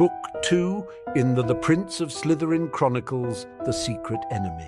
Book 2 in the The Prince of Slytherin Chronicles The Secret Enemy.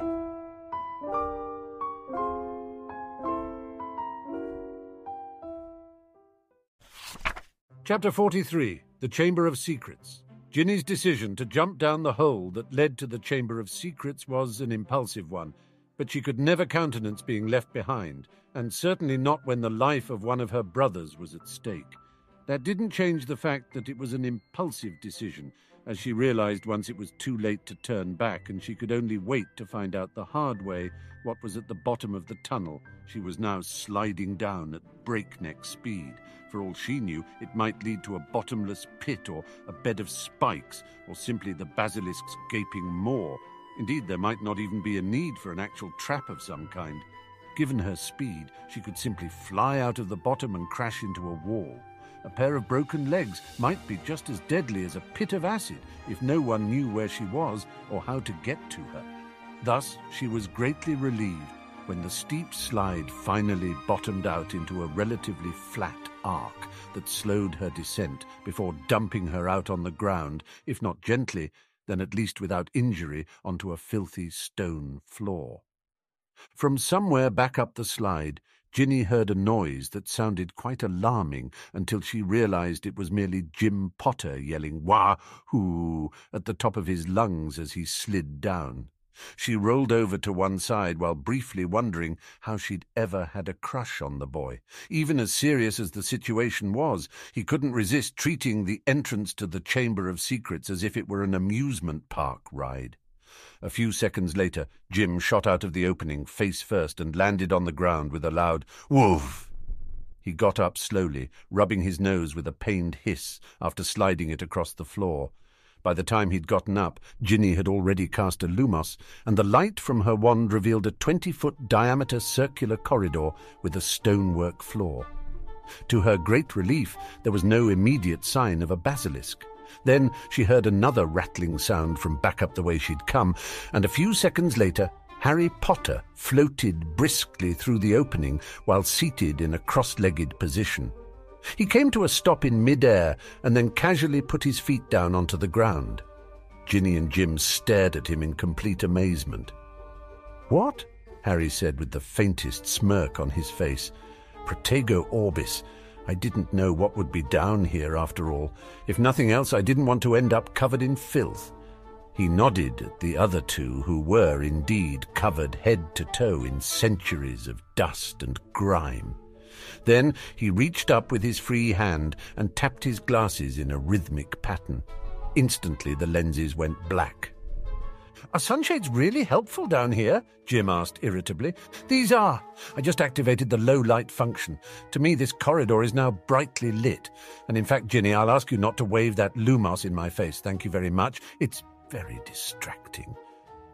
Chapter 43 The Chamber of Secrets. Ginny's decision to jump down the hole that led to the Chamber of Secrets was an impulsive one, but she could never countenance being left behind, and certainly not when the life of one of her brothers was at stake. That didn't change the fact that it was an impulsive decision, as she realized once it was too late to turn back and she could only wait to find out the hard way what was at the bottom of the tunnel she was now sliding down at breakneck speed. For all she knew, it might lead to a bottomless pit or a bed of spikes, or simply the basilisk's gaping maw. Indeed, there might not even be a need for an actual trap of some kind. Given her speed, she could simply fly out of the bottom and crash into a wall. A pair of broken legs might be just as deadly as a pit of acid if no one knew where she was or how to get to her. Thus, she was greatly relieved when the steep slide finally bottomed out into a relatively flat arc that slowed her descent before dumping her out on the ground, if not gently, then at least without injury, onto a filthy stone floor. From somewhere back up the slide, Ginny heard a noise that sounded quite alarming until she realized it was merely Jim Potter yelling Wahoo at the top of his lungs as he slid down. She rolled over to one side while briefly wondering how she'd ever had a crush on the boy. Even as serious as the situation was, he couldn't resist treating the entrance to the Chamber of Secrets as if it were an amusement park ride. A few seconds later, Jim shot out of the opening, face first, and landed on the ground with a loud woof. He got up slowly, rubbing his nose with a pained hiss after sliding it across the floor. By the time he'd gotten up, Ginny had already cast a lumos, and the light from her wand revealed a twenty-foot diameter circular corridor with a stonework floor. To her great relief, there was no immediate sign of a basilisk. Then she heard another rattling sound from back up the way she'd come, and a few seconds later, Harry Potter floated briskly through the opening while seated in a cross-legged position. He came to a stop in mid-air and then casually put his feet down onto the ground. Ginny and Jim stared at him in complete amazement. What? Harry said with the faintest smirk on his face. Protego Orbis. I didn't know what would be down here after all. If nothing else, I didn't want to end up covered in filth. He nodded at the other two, who were indeed covered head to toe in centuries of dust and grime. Then he reached up with his free hand and tapped his glasses in a rhythmic pattern. Instantly the lenses went black. Are sunshades really helpful down here? Jim asked irritably. These are. I just activated the low light function. To me, this corridor is now brightly lit. And in fact, Ginny, I'll ask you not to wave that lumos in my face. Thank you very much. It's very distracting.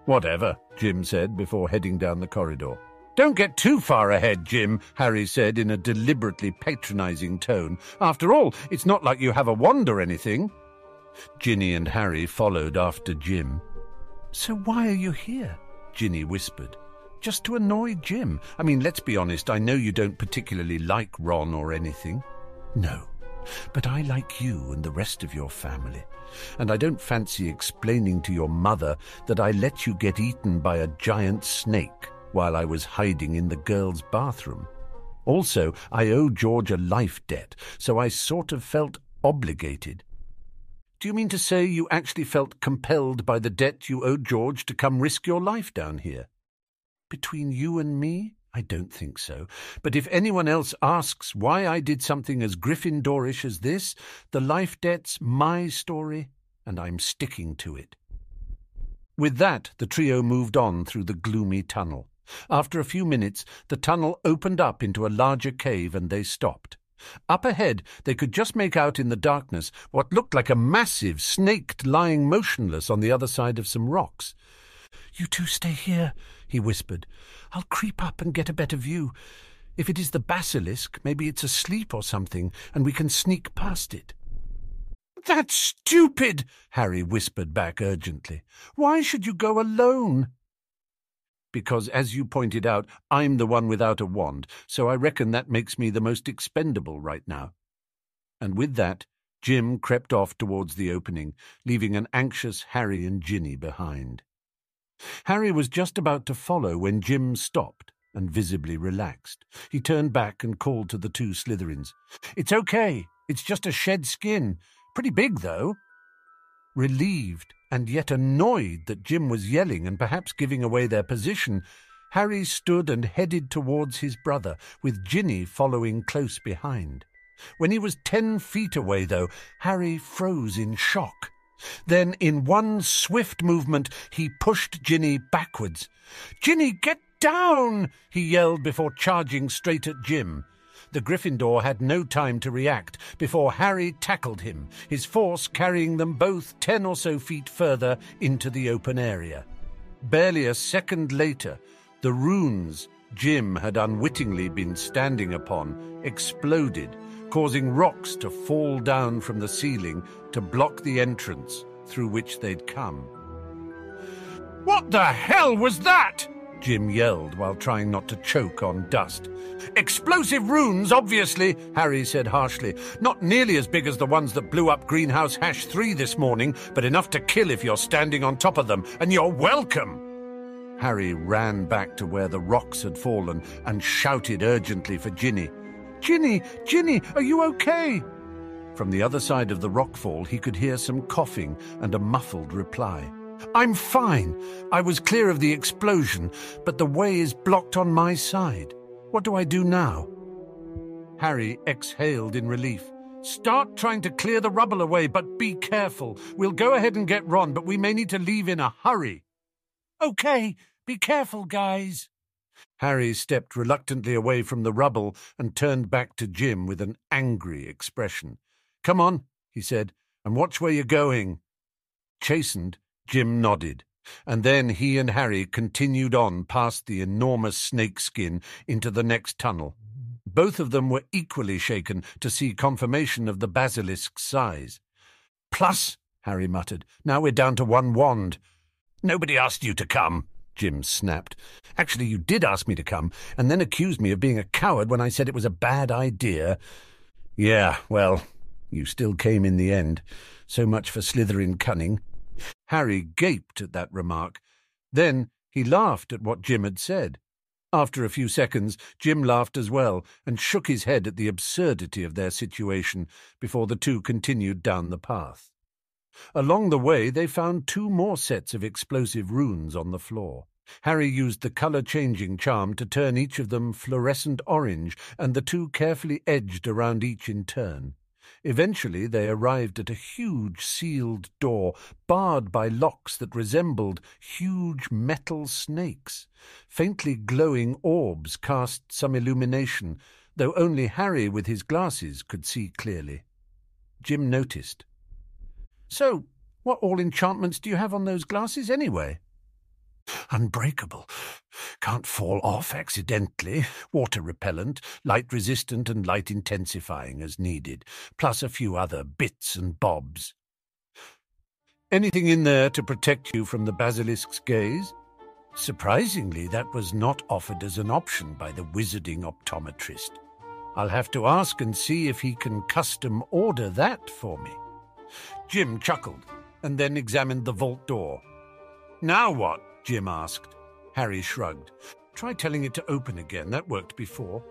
Whatever, Jim said before heading down the corridor. Don't get too far ahead, Jim, Harry said in a deliberately patronizing tone. After all, it's not like you have a wand or anything. Ginny and Harry followed after Jim. So why are you here? Ginny whispered. Just to annoy Jim. I mean, let's be honest, I know you don't particularly like Ron or anything. No, but I like you and the rest of your family. And I don't fancy explaining to your mother that I let you get eaten by a giant snake while I was hiding in the girls' bathroom. Also, I owe George a life debt, so I sort of felt obligated. Do you mean to say you actually felt compelled by the debt you owed George to come risk your life down here? Between you and me? I don't think so. But if anyone else asks why I did something as Gryffindorish as this, the life debt's my story, and I'm sticking to it. With that, the trio moved on through the gloomy tunnel. After a few minutes, the tunnel opened up into a larger cave and they stopped. Up ahead, they could just make out in the darkness what looked like a massive snake lying motionless on the other side of some rocks. You two stay here, he whispered. I'll creep up and get a better view. If it is the basilisk, maybe it's asleep or something, and we can sneak past it. That's stupid, Harry whispered back urgently. Why should you go alone? Because, as you pointed out, I'm the one without a wand, so I reckon that makes me the most expendable right now. And with that, Jim crept off towards the opening, leaving an anxious Harry and Ginny behind. Harry was just about to follow when Jim stopped and visibly relaxed. He turned back and called to the two Slytherins. It's okay. It's just a shed skin. Pretty big, though. Relieved and yet annoyed that Jim was yelling and perhaps giving away their position, Harry stood and headed towards his brother, with Ginny following close behind. When he was ten feet away, though, Harry froze in shock. Then, in one swift movement, he pushed Ginny backwards. Ginny, get down! he yelled before charging straight at Jim. The Gryffindor had no time to react before Harry tackled him, his force carrying them both ten or so feet further into the open area. Barely a second later, the runes Jim had unwittingly been standing upon exploded, causing rocks to fall down from the ceiling to block the entrance through which they'd come. What the hell was that? Jim yelled while trying not to choke on dust. Explosive runes, obviously, Harry said harshly. Not nearly as big as the ones that blew up Greenhouse Hash 3 this morning, but enough to kill if you're standing on top of them, and you're welcome. Harry ran back to where the rocks had fallen and shouted urgently for Ginny. Ginny, Ginny, are you okay? From the other side of the rockfall, he could hear some coughing and a muffled reply. I'm fine. I was clear of the explosion, but the way is blocked on my side. What do I do now? Harry exhaled in relief. Start trying to clear the rubble away, but be careful. We'll go ahead and get Ron, but we may need to leave in a hurry. Okay, be careful, guys. Harry stepped reluctantly away from the rubble and turned back to Jim with an angry expression. Come on, he said, and watch where you're going. Chastened, Jim nodded, and then he and Harry continued on past the enormous snakeskin into the next tunnel. Both of them were equally shaken to see confirmation of the basilisk's size. Plus, Harry muttered, now we're down to one wand. Nobody asked you to come, Jim snapped. Actually, you did ask me to come, and then accused me of being a coward when I said it was a bad idea. Yeah, well, you still came in the end. So much for Slytherin cunning. Harry gaped at that remark. Then he laughed at what Jim had said. After a few seconds, Jim laughed as well and shook his head at the absurdity of their situation before the two continued down the path. Along the way, they found two more sets of explosive runes on the floor. Harry used the colour-changing charm to turn each of them fluorescent orange, and the two carefully edged around each in turn. Eventually they arrived at a huge sealed door, barred by locks that resembled huge metal snakes. Faintly glowing orbs cast some illumination, though only Harry with his glasses could see clearly. Jim noticed. So, what all enchantments do you have on those glasses anyway? Unbreakable. Can't fall off accidentally. Water repellent, light resistant, and light intensifying as needed, plus a few other bits and bobs. Anything in there to protect you from the basilisk's gaze? Surprisingly, that was not offered as an option by the wizarding optometrist. I'll have to ask and see if he can custom order that for me. Jim chuckled and then examined the vault door. Now what? Jim asked. Harry shrugged. Try telling it to open again. That worked before.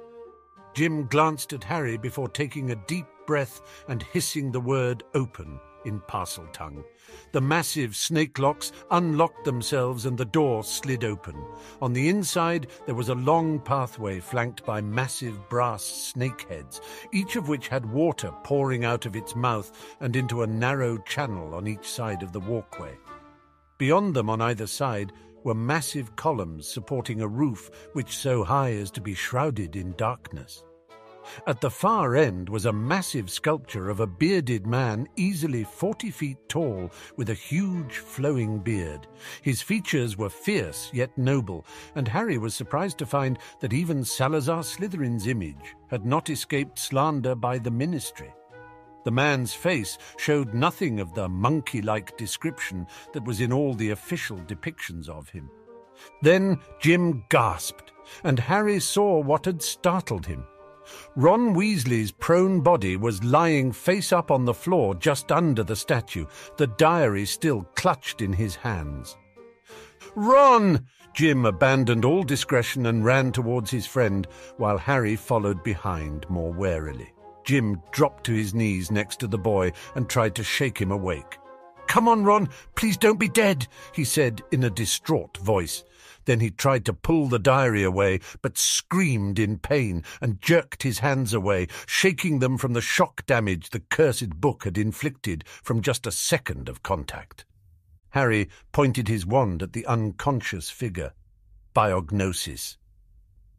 Jim glanced at Harry before taking a deep breath and hissing the word open in Parseltongue. The massive snake locks unlocked themselves and the door slid open. On the inside, there was a long pathway flanked by massive brass snake heads, each of which had water pouring out of its mouth and into a narrow channel on each side of the walkway. Beyond them on either side were massive columns supporting a roof which so high as to be shrouded in darkness. At the far end was a massive sculpture of a bearded man easily forty feet tall with a huge flowing beard. His features were fierce yet noble, and Harry was surprised to find that even Salazar Slytherin's image had not escaped slander by the ministry. The man's face showed nothing of the monkey like description that was in all the official depictions of him. Then Jim gasped, and Harry saw what had startled him. Ron Weasley's prone body was lying face up on the floor just under the statue, the diary still clutched in his hands. Ron! Jim abandoned all discretion and ran towards his friend, while Harry followed behind more warily. Jim dropped to his knees next to the boy and tried to shake him awake. Come on, Ron, please don't be dead, he said in a distraught voice. Then he tried to pull the diary away, but screamed in pain and jerked his hands away, shaking them from the shock damage the cursed book had inflicted from just a second of contact. Harry pointed his wand at the unconscious figure. Biognosis.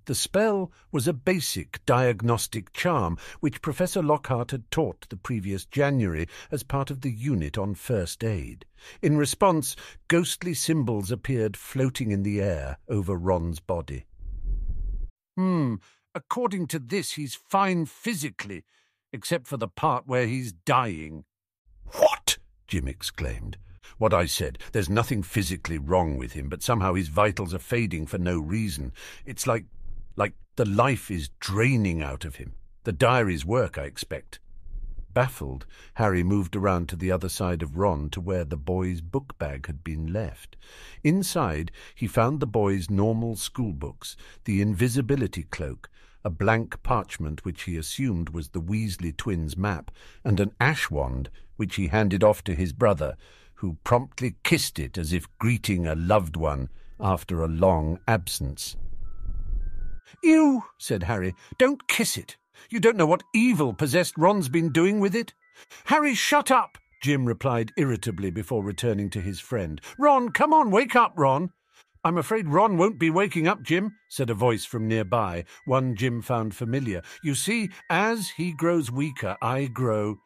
The spell was a basic diagnostic charm which Professor Lockhart had taught the previous January as part of the unit on first aid. In response, ghostly symbols appeared floating in the air over Ron's body. Hmm, according to this, he's fine physically, except for the part where he's dying. What? Jim exclaimed. What I said. There's nothing physically wrong with him, but somehow his vitals are fading for no reason. It's like like the life is draining out of him. The diary's work, I expect. Baffled, Harry moved around to the other side of Ron to where the boy's book bag had been left. Inside, he found the boy's normal school books, the invisibility cloak, a blank parchment which he assumed was the Weasley twins' map, and an ash wand which he handed off to his brother, who promptly kissed it as if greeting a loved one after a long absence. You, said Harry, don't kiss it. You don't know what evil possessed Ron's been doing with it. Harry, shut up, Jim replied irritably before returning to his friend. Ron, come on, wake up, Ron. I'm afraid Ron won't be waking up, Jim, said a voice from nearby, one Jim found familiar. You see, as he grows weaker, I grow.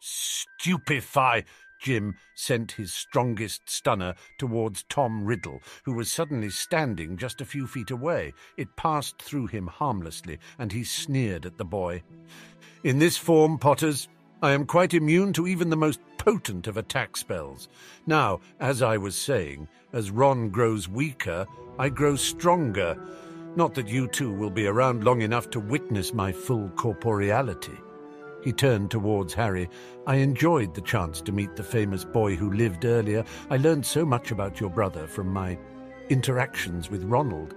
Stupefy, Jim sent his strongest stunner towards Tom Riddle, who was suddenly standing just a few feet away. It passed through him harmlessly, and he sneered at the boy. In this form, Potters, I am quite immune to even the most potent of attack spells. Now, as I was saying, as Ron grows weaker, I grow stronger. Not that you two will be around long enough to witness my full corporeality. He turned towards Harry. I enjoyed the chance to meet the famous boy who lived earlier. I learned so much about your brother from my interactions with Ronald.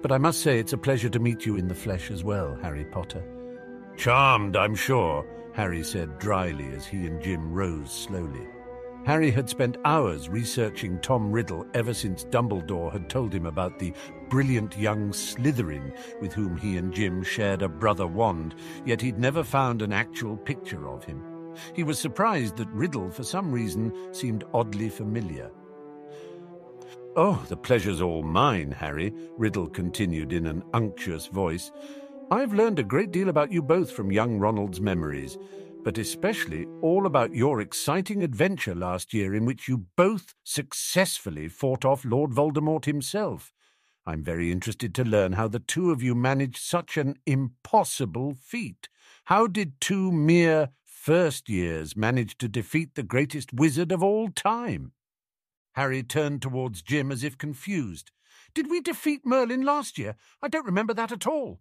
But I must say it's a pleasure to meet you in the flesh as well, Harry Potter. Charmed, I'm sure, Harry said dryly as he and Jim rose slowly. Harry had spent hours researching Tom Riddle ever since Dumbledore had told him about the brilliant young Slytherin with whom he and Jim shared a brother wand, yet he'd never found an actual picture of him. He was surprised that Riddle, for some reason, seemed oddly familiar. Oh, the pleasure's all mine, Harry, Riddle continued in an unctuous voice. I've learned a great deal about you both from young Ronald's memories but especially all about your exciting adventure last year in which you both successfully fought off Lord Voldemort himself. I'm very interested to learn how the two of you managed such an impossible feat. How did two mere first years manage to defeat the greatest wizard of all time? Harry turned towards Jim as if confused. Did we defeat Merlin last year? I don't remember that at all.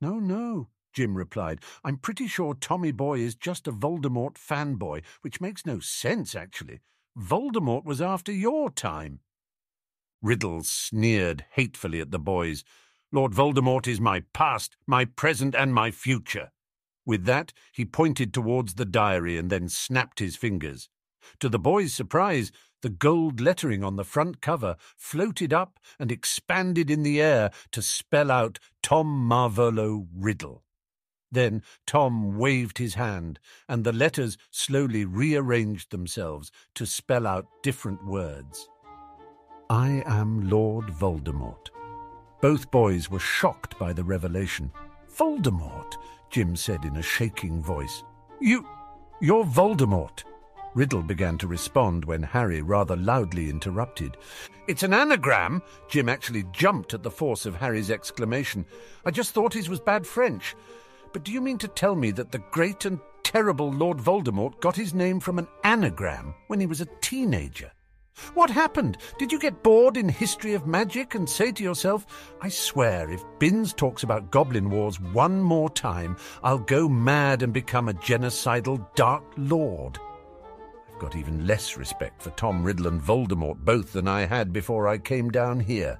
No, no, Jim replied. I'm pretty sure Tommy Boy is just a Voldemort fanboy, which makes no sense, actually. Voldemort was after your time. Riddle sneered hatefully at the boys. Lord Voldemort is my past, my present, and my future. With that, he pointed towards the diary and then snapped his fingers. To the boys' surprise, the gold lettering on the front cover floated up and expanded in the air to spell out Tom Marvolo Riddle. Then Tom waved his hand, and the letters slowly rearranged themselves to spell out different words. I am Lord Voldemort. Both boys were shocked by the revelation. Voldemort, Jim said in a shaking voice. You. You're Voldemort. Riddle began to respond when Harry rather loudly interrupted. It's an anagram! Jim actually jumped at the force of Harry's exclamation. I just thought his was bad French. But do you mean to tell me that the great and terrible Lord Voldemort got his name from an anagram when he was a teenager? What happened? Did you get bored in History of Magic and say to yourself, I swear, if Binns talks about Goblin Wars one more time, I'll go mad and become a genocidal Dark Lord? I've got even less respect for Tom Riddle and Voldemort both than I had before I came down here.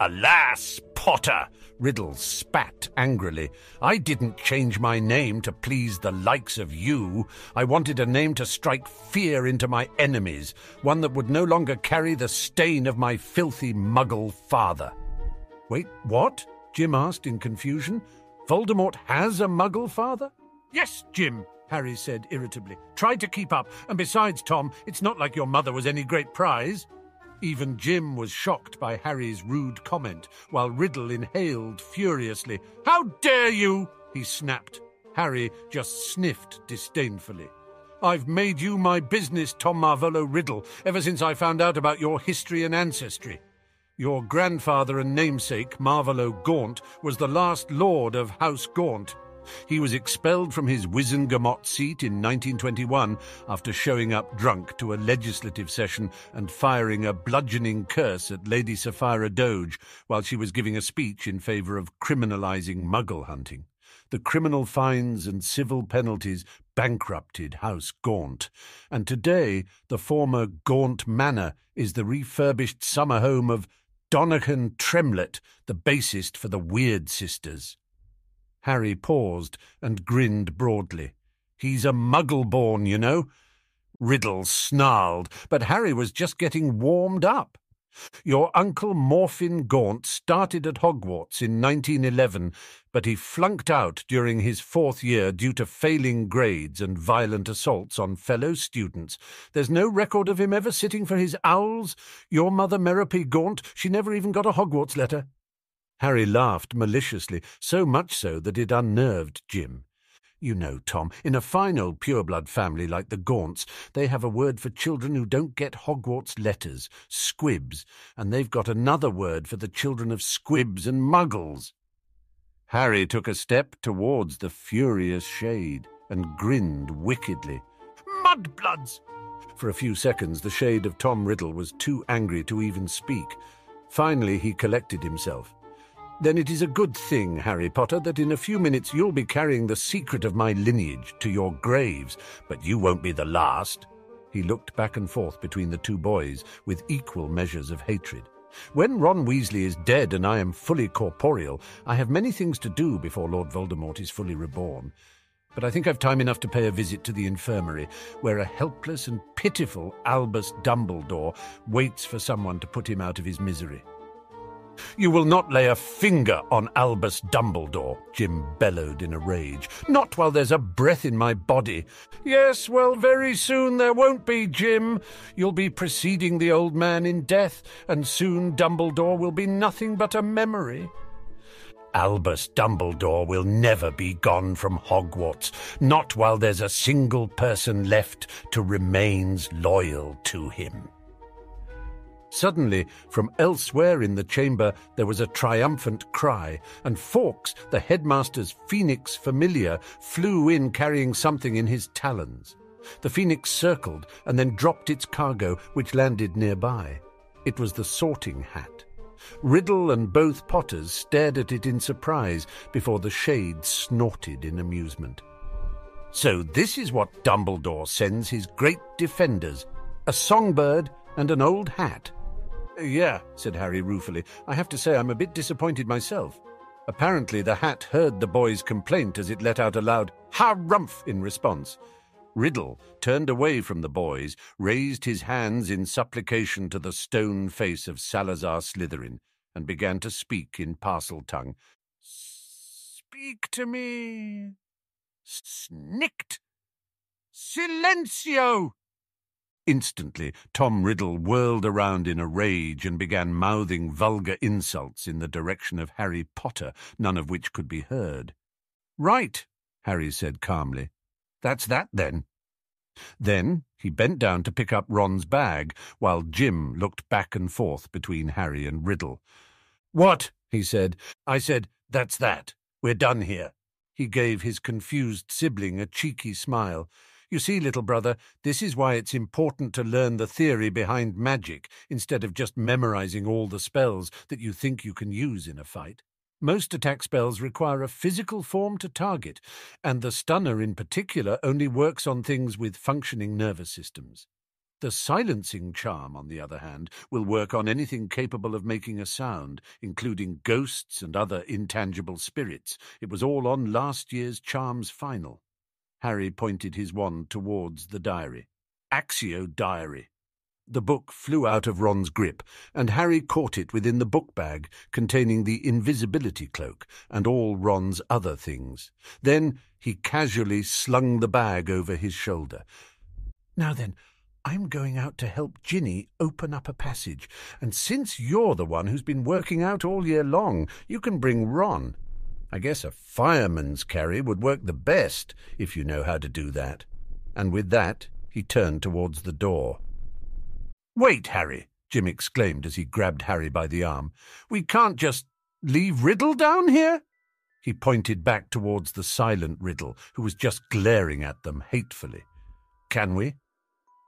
Alas, Potter! Riddle spat angrily. I didn't change my name to please the likes of you. I wanted a name to strike fear into my enemies, one that would no longer carry the stain of my filthy muggle father. Wait, what? Jim asked in confusion. Voldemort has a muggle father? Yes, Jim, Harry said irritably. Try to keep up, and besides, Tom, it's not like your mother was any great prize. Even Jim was shocked by Harry's rude comment, while Riddle inhaled furiously. How dare you! he snapped. Harry just sniffed disdainfully. I've made you my business, Tom Marvolo Riddle, ever since I found out about your history and ancestry. Your grandfather and namesake, Marvolo Gaunt, was the last lord of House Gaunt, he was expelled from his Wizengamot seat in 1921 after showing up drunk to a legislative session and firing a bludgeoning curse at Lady Sapphira Doge while she was giving a speech in favour of criminalising muggle hunting. The criminal fines and civil penalties bankrupted House Gaunt, and today the former Gaunt Manor is the refurbished summer home of Donaghan Tremlett, the bassist for the Weird Sisters. Harry paused and grinned broadly. He's a muggle-born, you know. Riddle snarled, but Harry was just getting warmed up. Your uncle Morfin Gaunt started at Hogwarts in 1911, but he flunked out during his fourth year due to failing grades and violent assaults on fellow students. There's no record of him ever sitting for his owls. Your mother, Merope Gaunt, she never even got a Hogwarts letter. Harry laughed maliciously, so much so that it unnerved Jim. You know, Tom, in a fine old pureblood family like the Gaunts, they have a word for children who don't get Hogwarts letters, squibs, and they've got another word for the children of squibs and muggles. Harry took a step towards the furious shade and grinned wickedly. Mudbloods! For a few seconds, the shade of Tom Riddle was too angry to even speak. Finally, he collected himself. Then it is a good thing, Harry Potter, that in a few minutes you'll be carrying the secret of my lineage to your graves, but you won't be the last. He looked back and forth between the two boys with equal measures of hatred. When Ron Weasley is dead and I am fully corporeal, I have many things to do before Lord Voldemort is fully reborn. But I think I've time enough to pay a visit to the infirmary, where a helpless and pitiful Albus Dumbledore waits for someone to put him out of his misery. You will not lay a finger on Albus Dumbledore, Jim bellowed in a rage. Not while there's a breath in my body. Yes, well, very soon there won't be, Jim. You'll be preceding the old man in death, and soon Dumbledore will be nothing but a memory. Albus Dumbledore will never be gone from Hogwarts, not while there's a single person left to remains loyal to him. Suddenly, from elsewhere in the chamber, there was a triumphant cry, and Fawkes, the headmaster's phoenix familiar, flew in carrying something in his talons. The phoenix circled and then dropped its cargo, which landed nearby. It was the sorting hat. Riddle and both Potters stared at it in surprise before the shade snorted in amusement. So this is what Dumbledore sends his great defenders a songbird and an old hat. Yeah, said Harry ruefully. I have to say I'm a bit disappointed myself. Apparently the hat heard the boy's complaint as it let out a loud harumph in response. Riddle turned away from the boys, raised his hands in supplication to the stone face of Salazar Slytherin, and began to speak in Parseltongue. Speak to me. Snicked. Silencio! Instantly, Tom Riddle whirled around in a rage and began mouthing vulgar insults in the direction of Harry Potter, none of which could be heard. Right, Harry said calmly. That's that, then. Then he bent down to pick up Ron's bag, while Jim looked back and forth between Harry and Riddle. What? he said. I said, that's that. We're done here. He gave his confused sibling a cheeky smile. You see, little brother, this is why it's important to learn the theory behind magic instead of just memorizing all the spells that you think you can use in a fight. Most attack spells require a physical form to target, and the stunner in particular only works on things with functioning nervous systems. The silencing charm, on the other hand, will work on anything capable of making a sound, including ghosts and other intangible spirits. It was all on last year's Charms final. Harry pointed his wand towards the diary. Accio Diary. The book flew out of Ron's grip, and Harry caught it within the book bag containing the invisibility cloak and all Ron's other things. Then he casually slung the bag over his shoulder. Now then, I'm going out to help Ginny open up a passage, and since you're the one who's been working out all year long, you can bring Ron. I guess a fireman's carry would work the best, if you know how to do that. And with that, he turned towards the door. Wait, Harry, Jim exclaimed as he grabbed Harry by the arm. We can't just leave Riddle down here? He pointed back towards the silent Riddle, who was just glaring at them hatefully. Can we?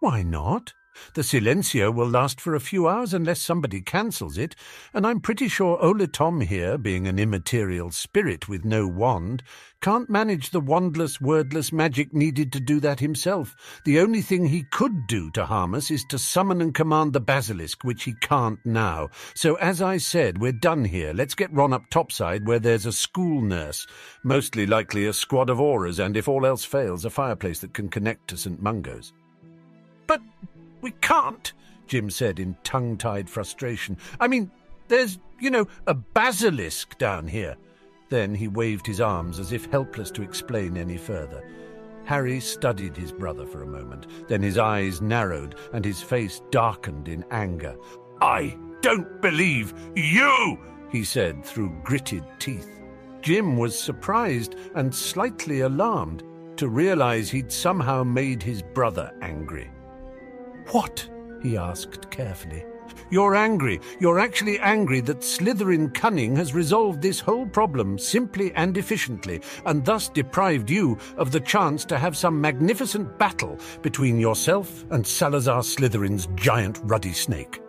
Why not? The silencio will last for a few hours unless somebody cancels it, and I'm pretty sure Tom here, being an immaterial spirit with no wand, can't manage the wandless, wordless magic needed to do that himself. The only thing he could do to harm us is to summon and command the basilisk, which he can't now. So, as I said, we're done here. Let's get Ron up topside where there's a school nurse, mostly likely a squad of Aurors, and if all else fails, a fireplace that can connect to St. Mungo's. But we can't, Jim said in tongue tied frustration. I mean, there's, you know, a basilisk down here. Then he waved his arms as if helpless to explain any further. Harry studied his brother for a moment. Then his eyes narrowed and his face darkened in anger. I don't believe you, he said through gritted teeth. Jim was surprised and slightly alarmed to realize he'd somehow made his brother angry. What? he asked carefully. You're angry. You're actually angry that Slytherin cunning has resolved this whole problem simply and efficiently, and thus deprived you of the chance to have some magnificent battle between yourself and Salazar Slytherin's giant ruddy snake.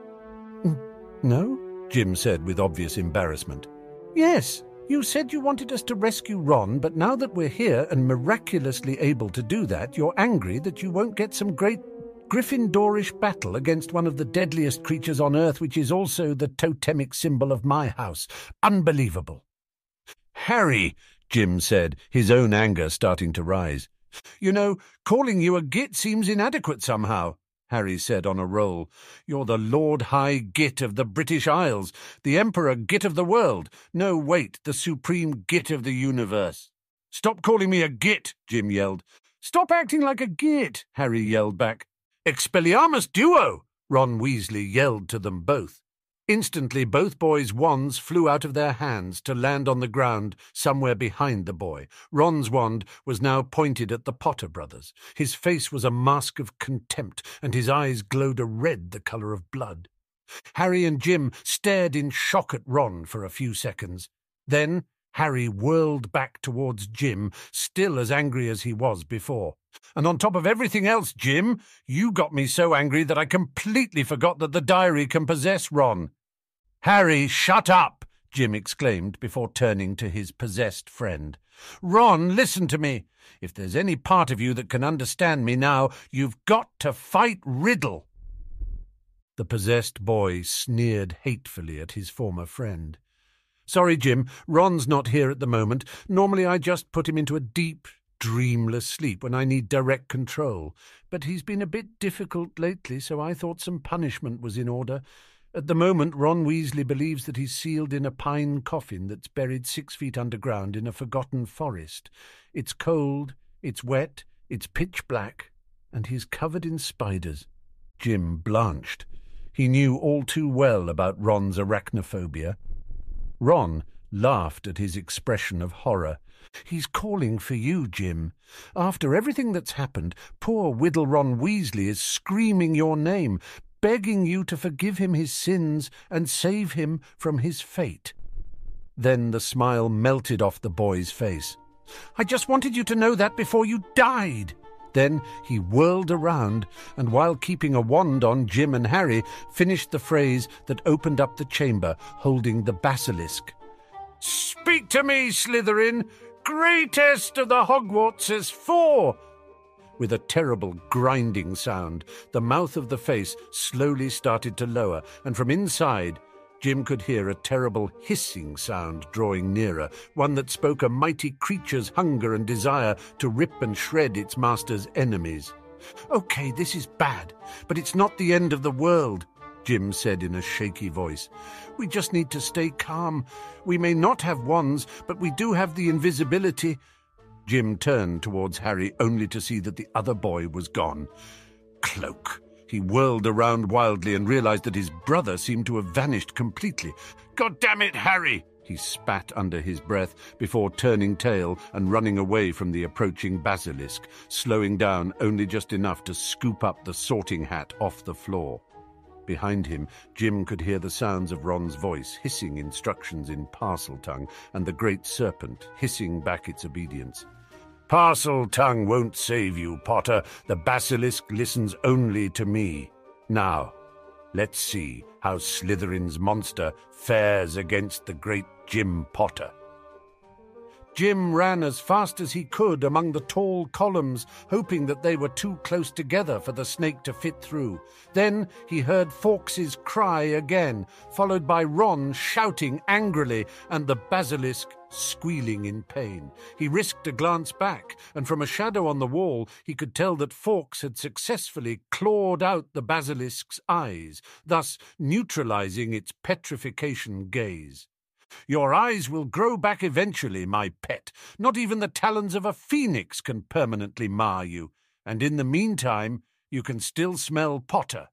No? Jim said with obvious embarrassment. Yes, you said you wanted us to rescue Ron, but now that we're here and miraculously able to do that, you're angry that you won't get some great Gryffindorish battle against one of the deadliest creatures on earth, which is also the totemic symbol of my house. Unbelievable. Harry, Jim said, his own anger starting to rise. You know, calling you a git seems inadequate somehow. Harry said on a roll. You're the Lord High Git of the British Isles, the Emperor Git of the world. No, wait, the Supreme Git of the universe. Stop calling me a git, Jim yelled. Stop acting like a git, Harry yelled back. Expelliarmus duo! Ron Weasley yelled to them both. Instantly, both boys' wands flew out of their hands to land on the ground somewhere behind the boy. Ron's wand was now pointed at the Potter brothers. His face was a mask of contempt, and his eyes glowed a red the colour of blood. Harry and Jim stared in shock at Ron for a few seconds. Then Harry whirled back towards Jim, still as angry as he was before. And on top of everything else, Jim, you got me so angry that I completely forgot that the diary can possess Ron. Harry, shut up! Jim exclaimed before turning to his possessed friend. Ron, listen to me. If there's any part of you that can understand me now, you've got to fight Riddle. The possessed boy sneered hatefully at his former friend. Sorry, Jim, Ron's not here at the moment. Normally I just put him into a deep, dreamless sleep when I need direct control. But he's been a bit difficult lately, so I thought some punishment was in order. At the moment, Ron Weasley believes that he's sealed in a pine coffin that's buried six feet underground in a forgotten forest. It's cold, it's wet, it's pitch black, and he's covered in spiders. Jim blanched. He knew all too well about Ron's arachnophobia. Ron laughed at his expression of horror. He's calling for you, Jim. After everything that's happened, poor Whittle Ron Weasley is screaming your name, begging you to forgive him his sins and save him from his fate. Then the smile melted off the boy's face. I just wanted you to know that before you died. Then he whirled around, and while keeping a wand on Jim and Harry, finished the phrase that opened up the chamber, holding the basilisk. Speak to me, Slytherin! Greatest of the Hogwartses four! With a terrible grinding sound, the mouth of the face slowly started to lower, and from inside, Jim could hear a terrible hissing sound drawing nearer, one that spoke a mighty creature's hunger and desire to rip and shred its master's enemies. Okay, this is bad, but it's not the end of the world, Jim said in a shaky voice. We just need to stay calm. We may not have wands, but we do have the invisibility. Jim turned towards Harry only to see that the other boy was gone. Cloak. He whirled around wildly and realized that his brother seemed to have vanished completely. God damn it, Harry! He spat under his breath before turning tail and running away from the approaching basilisk, slowing down only just enough to scoop up the sorting hat off the floor. Behind him, Jim could hear the sounds of Ron's voice hissing instructions in Parseltongue and the great serpent hissing back its obedience. Parseltongue won't save you, Potter. The basilisk listens only to me. Now, let's see how Slytherin's monster fares against the great Jim Potter. Jim ran as fast as he could among the tall columns, hoping that they were too close together for the snake to fit through. Then he heard Fawkes's cry again, followed by Ron shouting angrily and the basilisk squealing in pain. He risked a glance back, and from a shadow on the wall he could tell that Fawkes had successfully clawed out the basilisk's eyes, thus neutralizing its petrification gaze. Your eyes will grow back eventually, my pet. Not even the talons of a phoenix can permanently mar you, and in the meantime you can still smell Potter.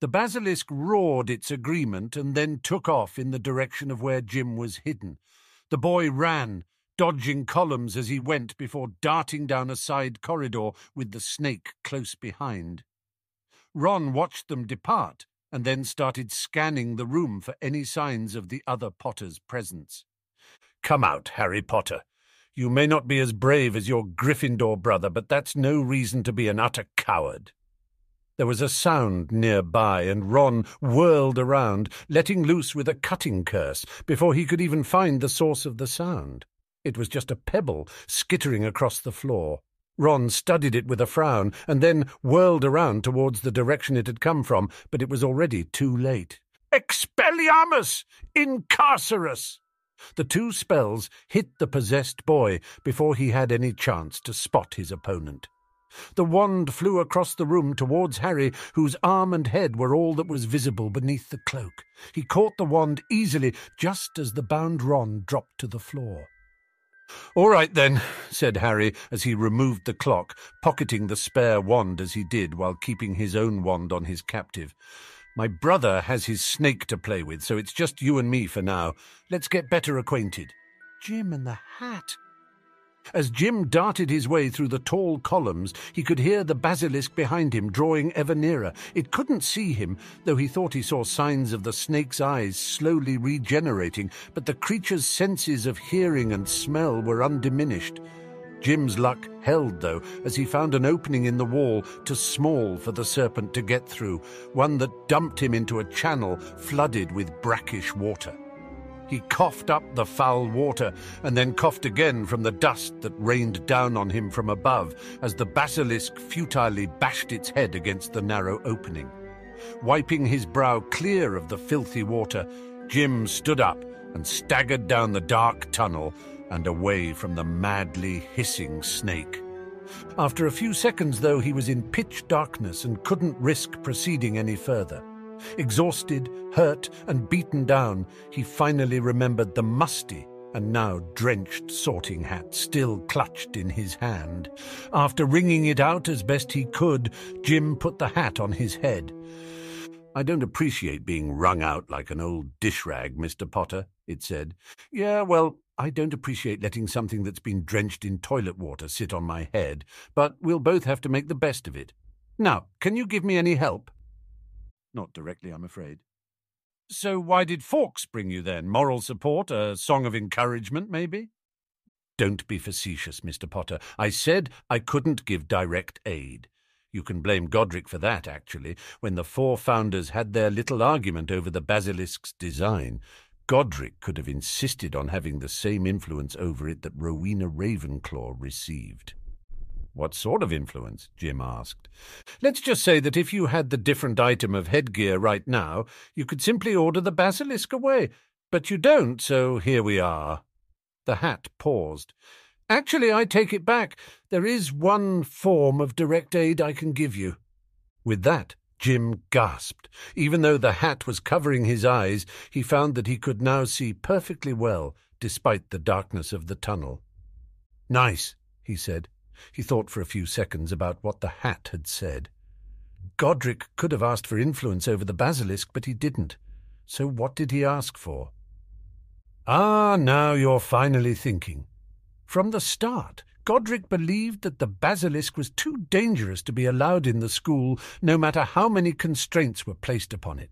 The basilisk roared its agreement and then took off in the direction of where Jim was hidden. The boy ran, dodging columns as he went before darting down a side corridor with the snake close behind. Ron watched them depart and then started scanning the room for any signs of the other Potter's presence. Come out, Harry Potter. You may not be as brave as your Gryffindor brother, but that's no reason to be an utter coward. There was a sound nearby, and Ron whirled around, letting loose with a cutting curse before he could even find the source of the sound. It was just a pebble skittering across the floor. Ron studied it with a frown, and then whirled around towards the direction it had come from, but it was already too late. Expelliarmus! Incarcerus! The two spells hit the possessed boy before he had any chance to spot his opponent. The wand flew across the room towards Harry, whose arm and head were all that was visible beneath the cloak. He caught the wand easily, just as the bound Ron dropped to the floor. All right, then, said Harry as he removed the clock, pocketing the spare wand as he did while keeping his own wand on his captive. My brother has his snake to play with, so it's just you and me for now. Let's get better acquainted. Jim and the hat, as Jim darted his way through the tall columns, he could hear the basilisk behind him drawing ever nearer. It couldn't see him, though he thought he saw signs of the snake's eyes slowly regenerating, but the creature's senses of hearing and smell were undiminished. Jim's luck held, though, as he found an opening in the wall too small for the serpent to get through, one that dumped him into a channel flooded with brackish water. He coughed up the foul water and then coughed again from the dust that rained down on him from above as the basilisk futilely bashed its head against the narrow opening. Wiping his brow clear of the filthy water, Jim stood up and staggered down the dark tunnel and away from the madly hissing snake. After a few seconds, though, he was in pitch darkness and couldn't risk proceeding any further. Exhausted, hurt, and beaten down, he finally remembered the musty and now drenched sorting hat still clutched in his hand. After wringing it out as best he could, Jim put the hat on his head. I don't appreciate being wrung out like an old dish rag, Mr. Potter, it said. Yeah, well, I don't appreciate letting something that's been drenched in toilet water sit on my head, but we'll both have to make the best of it. Now, can you give me any help? Not directly, I'm afraid. So why did Fawkes bring you then? Moral support? A song of encouragement, maybe? Don't be facetious, Mr. Potter. I said I couldn't give direct aid. You can blame Godric for that, actually. When the four founders had their little argument over the basilisk's design, Godric could have insisted on having the same influence over it that Rowena Ravenclaw received. What sort of influence? Jim asked. Let's just say that if you had the different item of headgear right now, you could simply order the basilisk away. But you don't, so here we are. The hat paused. Actually, I take it back. There is one form of direct aid I can give you. With that, Jim gasped. Even though the hat was covering his eyes, he found that he could now see perfectly well, despite the darkness of the tunnel. Nice, he said. He thought for a few seconds about what the hat had said. Godric could have asked for influence over the basilisk, but he didn't. So what did he ask for? Ah, now you're finally thinking. From the start, Godric believed that the basilisk was too dangerous to be allowed in the school, no matter how many constraints were placed upon it.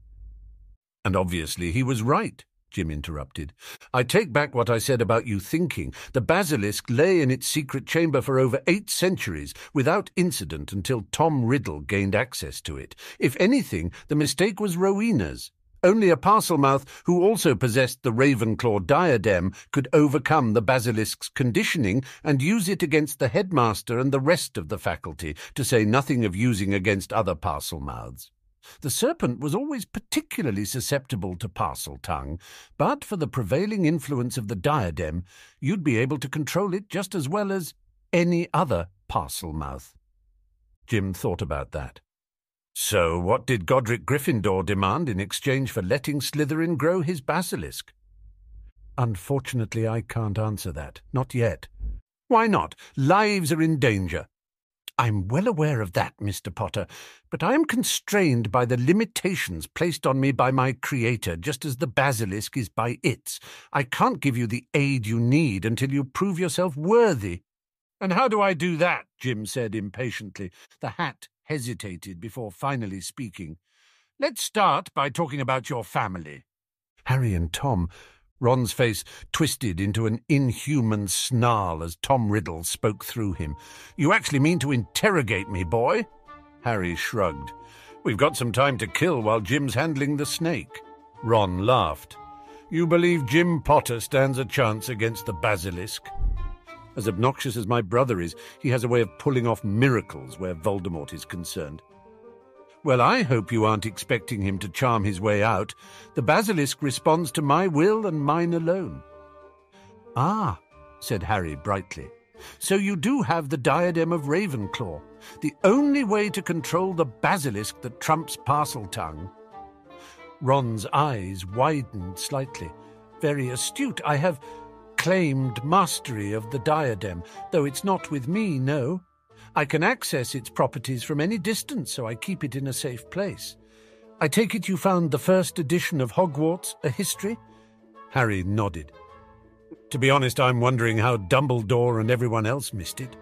And obviously he was right, Jim interrupted. I take back what I said about you thinking. The basilisk lay in its secret chamber for over eight centuries, without incident until Tom Riddle gained access to it. If anything, the mistake was Rowena's. Only a Parselmouth who also possessed the Ravenclaw diadem could overcome the basilisk's conditioning and use it against the headmaster and the rest of the faculty, to say nothing of using against other Parselmouths. The serpent was always particularly susceptible to Parseltongue, but for the prevailing influence of the diadem, you'd be able to control it just as well as any other Parselmouth. Jim thought about that. So, what did Godric Gryffindor demand in exchange for letting Slytherin grow his basilisk? Unfortunately, I can't answer that. Not yet. Why not? Lives are in danger. I'm well aware of that, Mr. Potter, but I am constrained by the limitations placed on me by my Creator, just as the basilisk is by its. I can't give you the aid you need until you prove yourself worthy. And how do I do that? Jim said impatiently. The hat hesitated before finally speaking. Let's start by talking about your family. Harry and Tom. Ron's face twisted into an inhuman snarl as Tom Riddle spoke through him. You actually mean to interrogate me, boy? Harry shrugged. We've got some time to kill while Jim's handling the snake. Ron laughed. You believe Jim Potter stands a chance against the basilisk? As obnoxious as my brother is, he has a way of pulling off miracles where Voldemort is concerned. Well, I hope you aren't expecting him to charm his way out. The basilisk responds to my will and mine alone. Ah, said Harry brightly. So you do have the diadem of Ravenclaw, the only way to control the basilisk that trumps Parseltongue. Ron's eyes widened slightly. Very astute. I have claimed mastery of the diadem, though it's not with me, no. I can access its properties from any distance, so I keep it in a safe place. I take it you found the first edition of Hogwarts a history? Harry nodded. To be honest, I'm wondering how Dumbledore and everyone else missed it.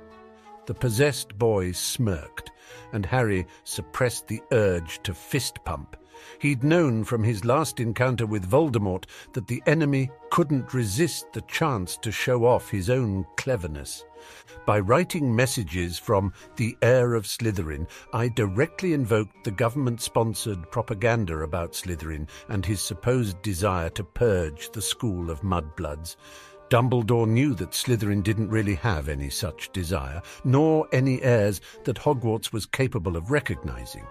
The possessed boy smirked, and Harry suppressed the urge to fist pump. He'd known from his last encounter with Voldemort that the enemy couldn't resist the chance to show off his own cleverness. By writing messages from the heir of Slytherin, I directly invoked the government sponsored propaganda about Slytherin and his supposed desire to purge the school of mudbloods. Dumbledore knew that Slytherin didn't really have any such desire, nor any heirs that Hogwarts was capable of recognizing.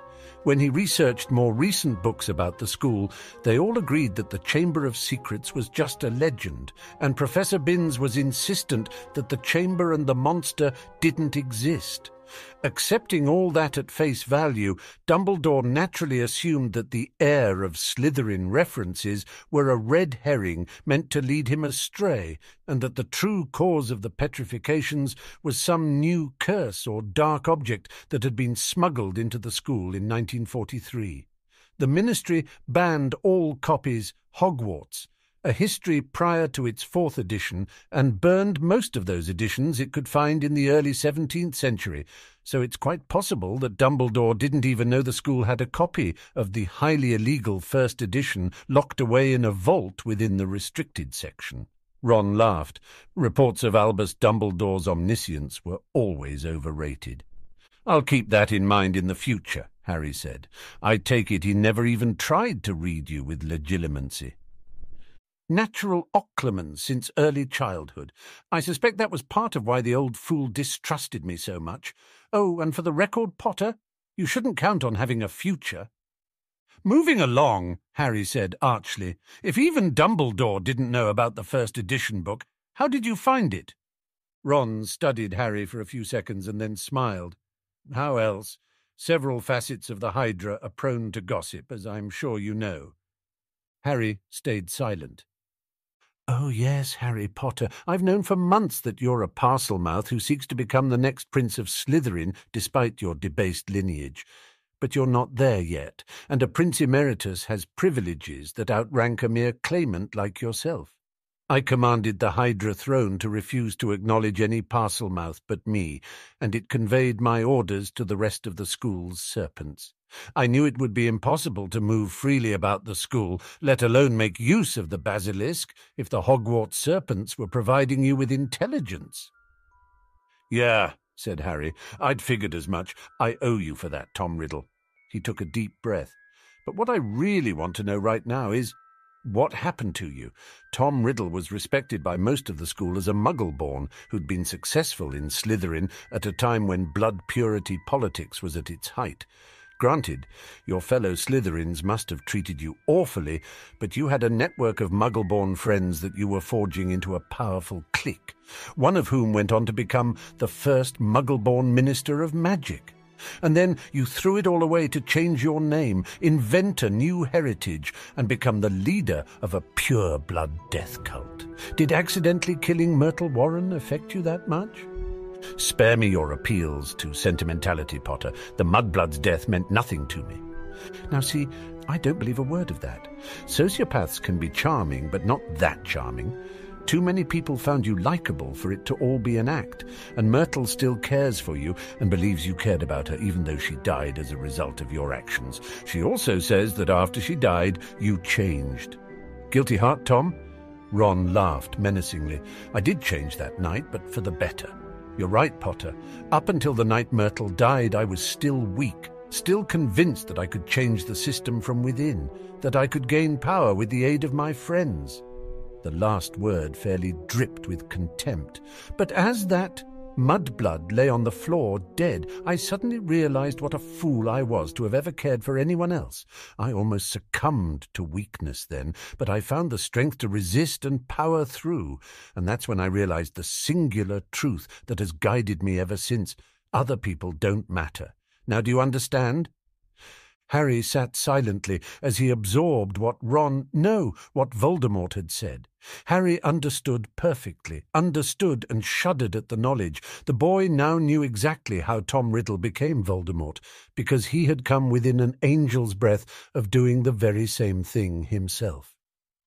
When he researched more recent books about the school, they all agreed that the Chamber of Secrets was just a legend, and Professor Binns was insistent that the chamber and the monster didn't exist. Accepting all that at face value, Dumbledore naturally assumed that the heir of Slytherin references were a red herring meant to lead him astray, and that the true cause of the petrifications was some new curse or dark object that had been smuggled into the school in 1943. The ministry banned all copies Hogwarts a history prior to its fourth edition, and burned most of those editions it could find in the early 17th century, so it's quite possible that Dumbledore didn't even know the school had a copy of the highly illegal first edition locked away in a vault within the restricted section. Ron laughed. Reports of Albus Dumbledore's omniscience were always overrated. I'll keep that in mind in the future, Harry said. I take it he never even tried to read you with legilimency. Natural Occlumens since early childhood. I suspect that was part of why the old fool distrusted me so much. Oh, and for the record, Potter, you shouldn't count on having a future. Moving along, Harry said archly, if even Dumbledore didn't know about the first edition book, how did you find it? Ron studied Harry for a few seconds and then smiled. How else? Several facets of the Hydra are prone to gossip, as I'm sure you know. Harry stayed silent. Oh, yes, Harry Potter. I've known for months that you're a Parselmouth who seeks to become the next Prince of Slytherin, despite your debased lineage. But you're not there yet, and a Prince Emeritus has privileges that outrank a mere claimant like yourself. I commanded the Hydra throne to refuse to acknowledge any Parselmouth but me, and it conveyed my orders to the rest of the school's serpents. I knew it would be impossible to move freely about the school, let alone make use of the basilisk, if the Hogwarts serpents were providing you with intelligence. Yeah, said Harry. I'd figured as much. I owe you for that, Tom Riddle. He took a deep breath. But what I really want to know right now is what happened to you? Tom Riddle was respected by most of the school as a muggle-born who'd been successful in Slytherin at a time when blood purity politics was at its height. Granted, your fellow Slytherins must have treated you awfully, but you had a network of muggle-born friends that you were forging into a powerful clique, one of whom went on to become the first muggle-born minister of magic. And then you threw it all away to change your name, invent a new heritage, and become the leader of a pure blood death cult. Did accidentally killing Myrtle Warren affect you that much? Spare me your appeals to sentimentality, Potter. The Mudblood's death meant nothing to me. Now, see, I don't believe a word of that. Sociopaths can be charming, but not that charming. Too many people found you likable for it to all be an act, and Myrtle still cares for you and believes you cared about her even though she died as a result of your actions. She also says that after she died, you changed. Guilty heart, Tom? Ron laughed menacingly. I did change that night, but for the better. You're right, Potter. Up until the night Myrtle died, I was still weak, still convinced that I could change the system from within, that I could gain power with the aid of my friends. The last word fairly dripped with contempt. But as that mudblood lay on the floor, dead, I suddenly realized what a fool I was to have ever cared for anyone else. I almost succumbed to weakness then, but I found the strength to resist and power through, and that's when I realized the singular truth that has guided me ever since. Other people don't matter. Now do you understand? Harry sat silently as he absorbed what Ron, no, what Voldemort had said. Harry understood perfectly, understood and shuddered at the knowledge. The boy now knew exactly how Tom Riddle became Voldemort, because he had come within an angel's breath of doing the very same thing himself.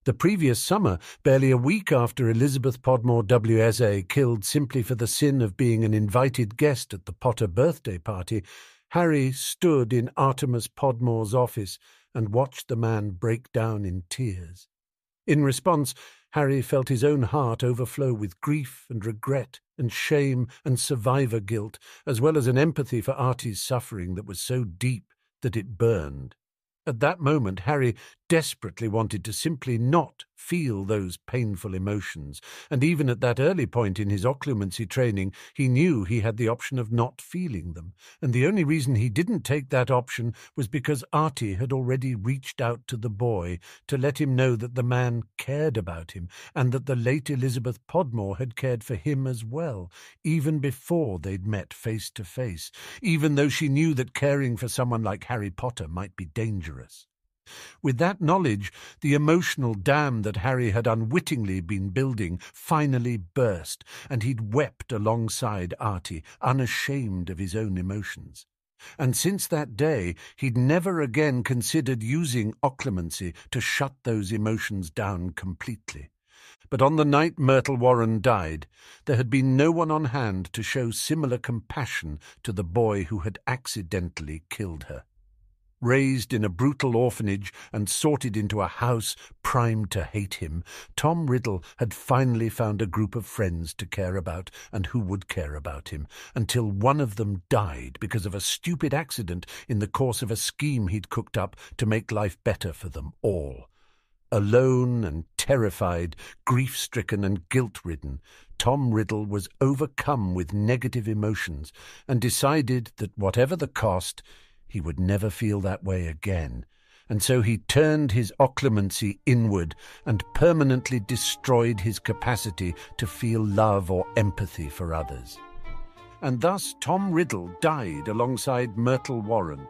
The previous summer, barely a week after Elizabeth Podmore WSA killed simply for the sin of being an invited guest at the Potter birthday party, Harry stood in Artemis Podmore's office and watched the man break down in tears. In response, Harry felt his own heart overflow with grief and regret and shame and survivor guilt, as well as an empathy for Artie's suffering that was so deep that it burned. At that moment, Harry desperately wanted to simply not feel those painful emotions, and even at that early point in his occlumency training, he knew he had the option of not feeling them, and the only reason he didn't take that option was because Artie had already reached out to the boy to let him know that the man cared about him, and that the late Elizabeth Podmore had cared for him as well, even before they'd met face to face, even though she knew that caring for someone like Harry Potter might be dangerous. With that knowledge, the emotional dam that Harry had unwittingly been building finally burst, and he'd wept alongside Artie, unashamed of his own emotions. And since that day, he'd never again considered using occlumency to shut those emotions down completely. But on the night Myrtle Warren died, there had been no one on hand to show similar compassion to the boy who had accidentally killed her. Raised in a brutal orphanage and sorted into a house primed to hate him, Tom Riddle had finally found a group of friends to care about and who would care about him, until one of them died because of a stupid accident in the course of a scheme he'd cooked up to make life better for them all. Alone and terrified, grief stricken and guilt ridden, Tom Riddle was overcome with negative emotions and decided that whatever the cost, he would never feel that way again, and so he turned his occlumency inward and permanently destroyed his capacity to feel love or empathy for others. And thus Tom Riddle died alongside Myrtle Warren,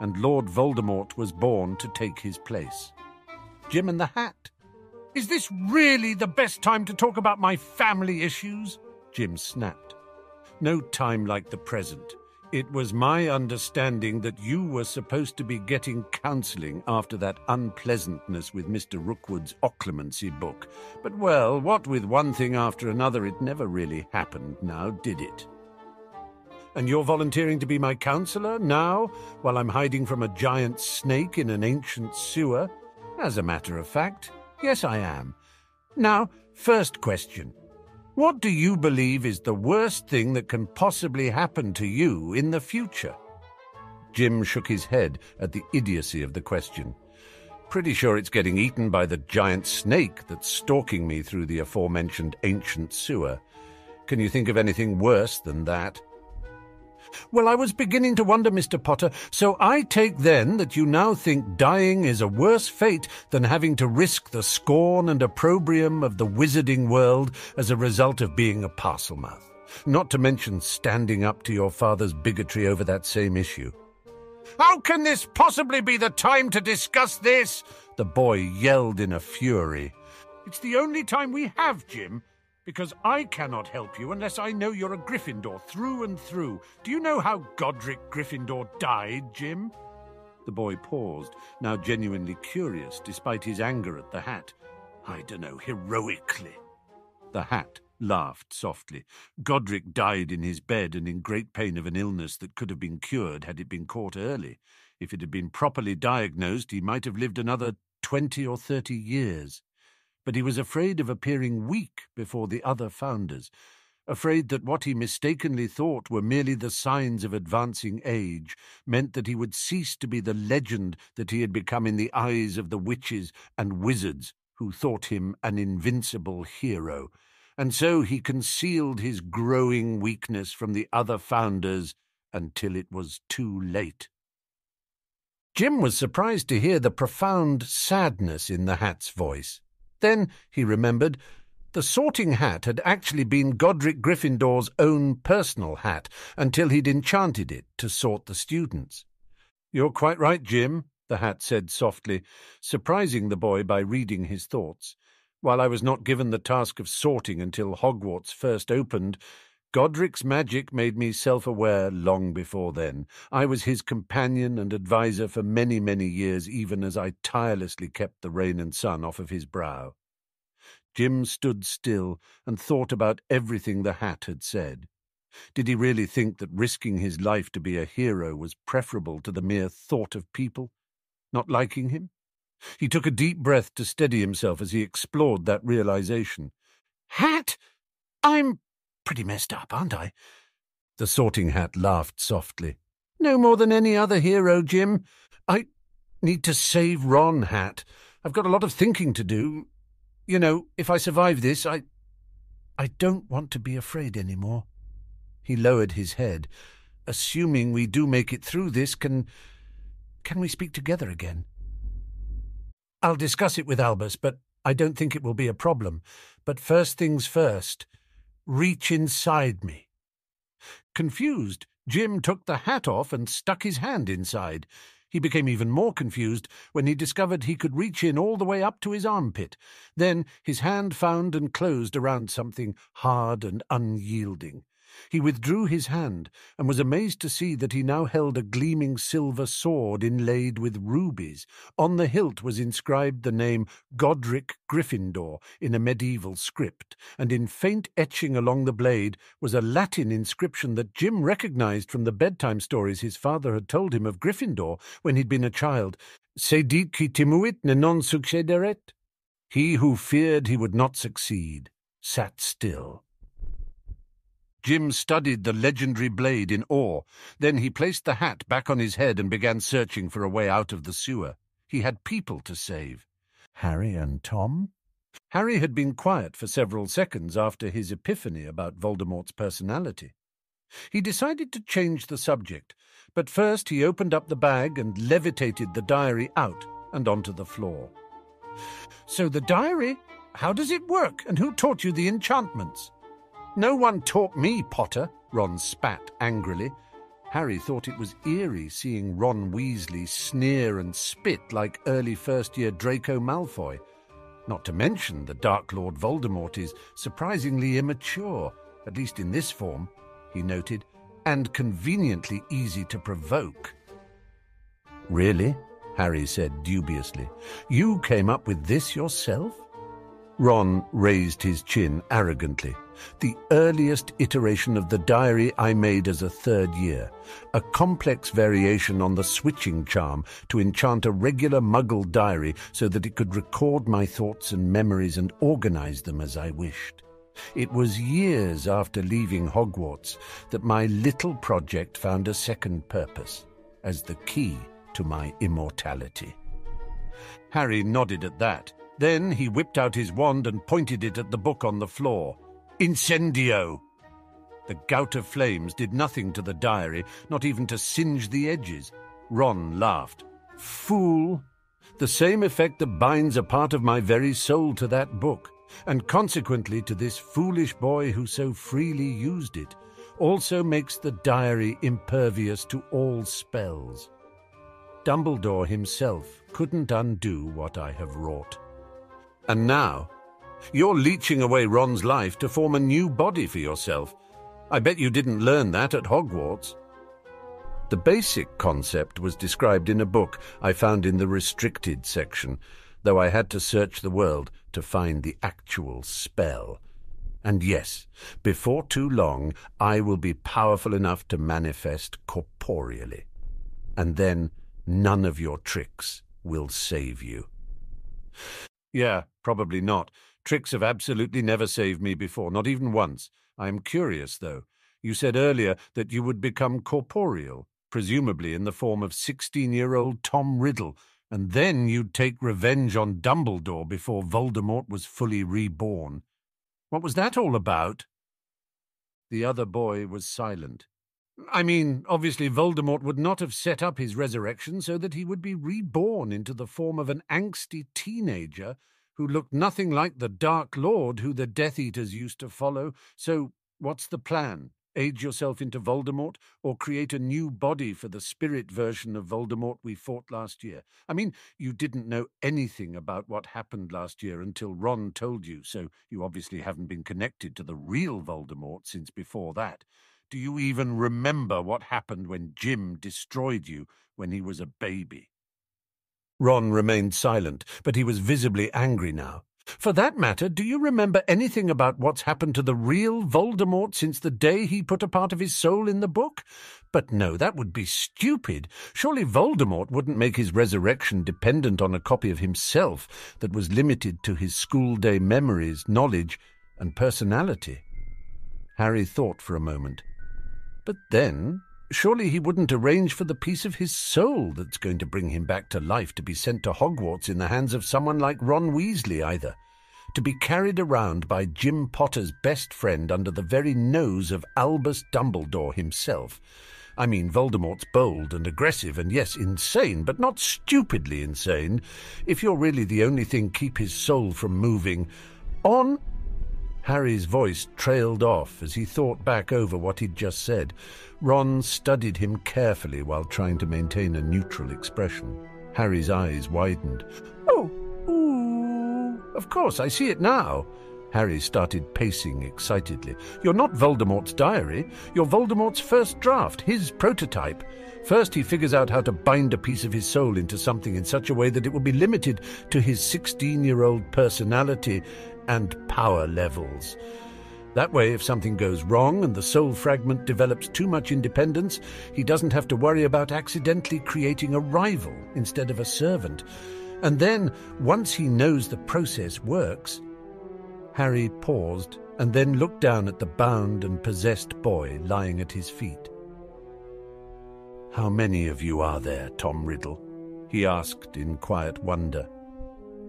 and Lord Voldemort was born to take his place. Jim and the Hat. Is this really the best time to talk about my family issues? Jim snapped. No time like the present. It was my understanding that you were supposed to be getting counselling after that unpleasantness with Mr. Rookwood's occlumency book. But, well, what with one thing after another, it never really happened now, did it? And you're volunteering to be my counsellor now, while I'm hiding from a giant snake in an ancient sewer? As a matter of fact, yes, I am. Now, first question. What do you believe is the worst thing that can possibly happen to you in the future? Jim shook his head at the idiocy of the question. Pretty sure it's getting eaten by the giant snake that's stalking me through the aforementioned ancient sewer. Can you think of anything worse than that? Well, I was beginning to wonder, Mr. Potter, so I take then that you now think dying is a worse fate than having to risk the scorn and opprobrium of the wizarding world as a result of being a Parselmouth, not to mention standing up to your father's bigotry over that same issue. How can this possibly be the time to discuss this? The boy yelled in a fury. It's the only time we have, Jim because I cannot help you unless I know you're a Gryffindor through and through. Do you know how Godric Gryffindor died, Jim? The boy paused, now genuinely curious, despite his anger at the hat. I dunno, heroically. The hat laughed softly. Godric died in his bed and in great pain of an illness that could have been cured had it been caught early. If it had been properly diagnosed, he might have lived another twenty or thirty years but he was afraid of appearing weak before the other founders, afraid that what he mistakenly thought were merely the signs of advancing age meant that he would cease to be the legend that he had become in the eyes of the witches and wizards who thought him an invincible hero, and so he concealed his growing weakness from the other founders until it was too late. Jim was surprised to hear the profound sadness in the hat's voice. Then he remembered the sorting hat had actually been Godric Gryffindor's own personal hat until he'd enchanted it to sort the students. You're quite right, Jim, the hat said softly, surprising the boy by reading his thoughts. While I was not given the task of sorting until Hogwarts first opened, Godric's magic made me self aware long before then. I was his companion and adviser for many, many years, even as I tirelessly kept the rain and sun off of his brow. Jim stood still and thought about everything the hat had said. Did he really think that risking his life to be a hero was preferable to the mere thought of people not liking him? He took a deep breath to steady himself as he explored that realization. Hat! I'm Pretty messed up, aren't I? The sorting hat laughed softly. No more than any other hero, Jim. I need to save Ron, Hat. I've got a lot of thinking to do. You know, if I survive this, I. I don't want to be afraid any more. He lowered his head. Assuming we do make it through this, can. can we speak together again? I'll discuss it with Albus, but I don't think it will be a problem. But first things first. Reach inside me. Confused, Jim took the hat off and stuck his hand inside. He became even more confused when he discovered he could reach in all the way up to his armpit. Then his hand found and closed around something hard and unyielding. He withdrew his hand, and was amazed to see that he now held a gleaming silver sword inlaid with rubies. On the hilt was inscribed the name Godric Gryffindor in a medieval script, and in faint etching along the blade was a Latin inscription that Jim recognized from the bedtime stories his father had told him of Gryffindor when he'd been a child. Sedit qui timuit ne non succederet. He who feared he would not succeed sat still. Jim studied the legendary blade in awe. Then he placed the hat back on his head and began searching for a way out of the sewer. He had people to save. Harry and Tom? Harry had been quiet for several seconds after his epiphany about Voldemort's personality. He decided to change the subject, but first he opened up the bag and levitated the diary out and onto the floor. So the diary? How does it work, and who taught you the enchantments? No one taught me, Potter, Ron spat angrily. Harry thought it was eerie seeing Ron Weasley sneer and spit like early first year Draco Malfoy. Not to mention the Dark Lord Voldemort is surprisingly immature, at least in this form, he noted, and conveniently easy to provoke. Really? Harry said dubiously. You came up with this yourself? Ron raised his chin arrogantly. The earliest iteration of the diary I made as a third year, a complex variation on the switching charm to enchant a regular muggle diary so that it could record my thoughts and memories and organize them as I wished. It was years after leaving Hogwarts that my little project found a second purpose as the key to my immortality. Harry nodded at that then he whipped out his wand and pointed it at the book on the floor. Incendio! The gout of flames did nothing to the diary, not even to singe the edges. Ron laughed. Fool! The same effect that binds a part of my very soul to that book, and consequently to this foolish boy who so freely used it, also makes the diary impervious to all spells. Dumbledore himself couldn't undo what I have wrought. And now, you're leeching away Ron's life to form a new body for yourself. I bet you didn't learn that at Hogwarts. The basic concept was described in a book I found in the restricted section, though I had to search the world to find the actual spell. And yes, before too long, I will be powerful enough to manifest corporeally. And then none of your tricks will save you. Yeah, probably not. Tricks have absolutely never saved me before, not even once. I am curious, though. You said earlier that you would become corporeal, presumably in the form of 16 year old Tom Riddle, and then you'd take revenge on Dumbledore before Voldemort was fully reborn. What was that all about? The other boy was silent. I mean, obviously, Voldemort would not have set up his resurrection so that he would be reborn into the form of an angsty teenager who looked nothing like the Dark Lord who the Death Eaters used to follow. So, what's the plan? Age yourself into Voldemort, or create a new body for the spirit version of Voldemort we fought last year? I mean, you didn't know anything about what happened last year until Ron told you, so you obviously haven't been connected to the real Voldemort since before that. Do you even remember what happened when Jim destroyed you when he was a baby? Ron remained silent, but he was visibly angry now. For that matter, do you remember anything about what's happened to the real Voldemort since the day he put a part of his soul in the book? But no, that would be stupid. Surely Voldemort wouldn't make his resurrection dependent on a copy of himself that was limited to his school day memories, knowledge, and personality. Harry thought for a moment. But then, surely he wouldn't arrange for the piece of his soul that's going to bring him back to life to be sent to Hogwarts in the hands of someone like Ron Weasley either. To be carried around by Jim Potter's best friend under the very nose of Albus Dumbledore himself. I mean, Voldemort's bold and aggressive and yes, insane, but not stupidly insane. If you're really the only thing keep his soul from moving, on Harry's voice trailed off as he thought back over what he'd just said. Ron studied him carefully while trying to maintain a neutral expression. Harry's eyes widened. Oh, ooh, of course, I see it now. Harry started pacing excitedly. You're not Voldemort's diary. You're Voldemort's first draft, his prototype. First, he figures out how to bind a piece of his soul into something in such a way that it will be limited to his 16 year old personality and power levels. That way, if something goes wrong and the soul fragment develops too much independence, he doesn't have to worry about accidentally creating a rival instead of a servant. And then, once he knows the process works, Harry paused and then looked down at the bound and possessed boy lying at his feet. How many of you are there, Tom Riddle? he asked in quiet wonder.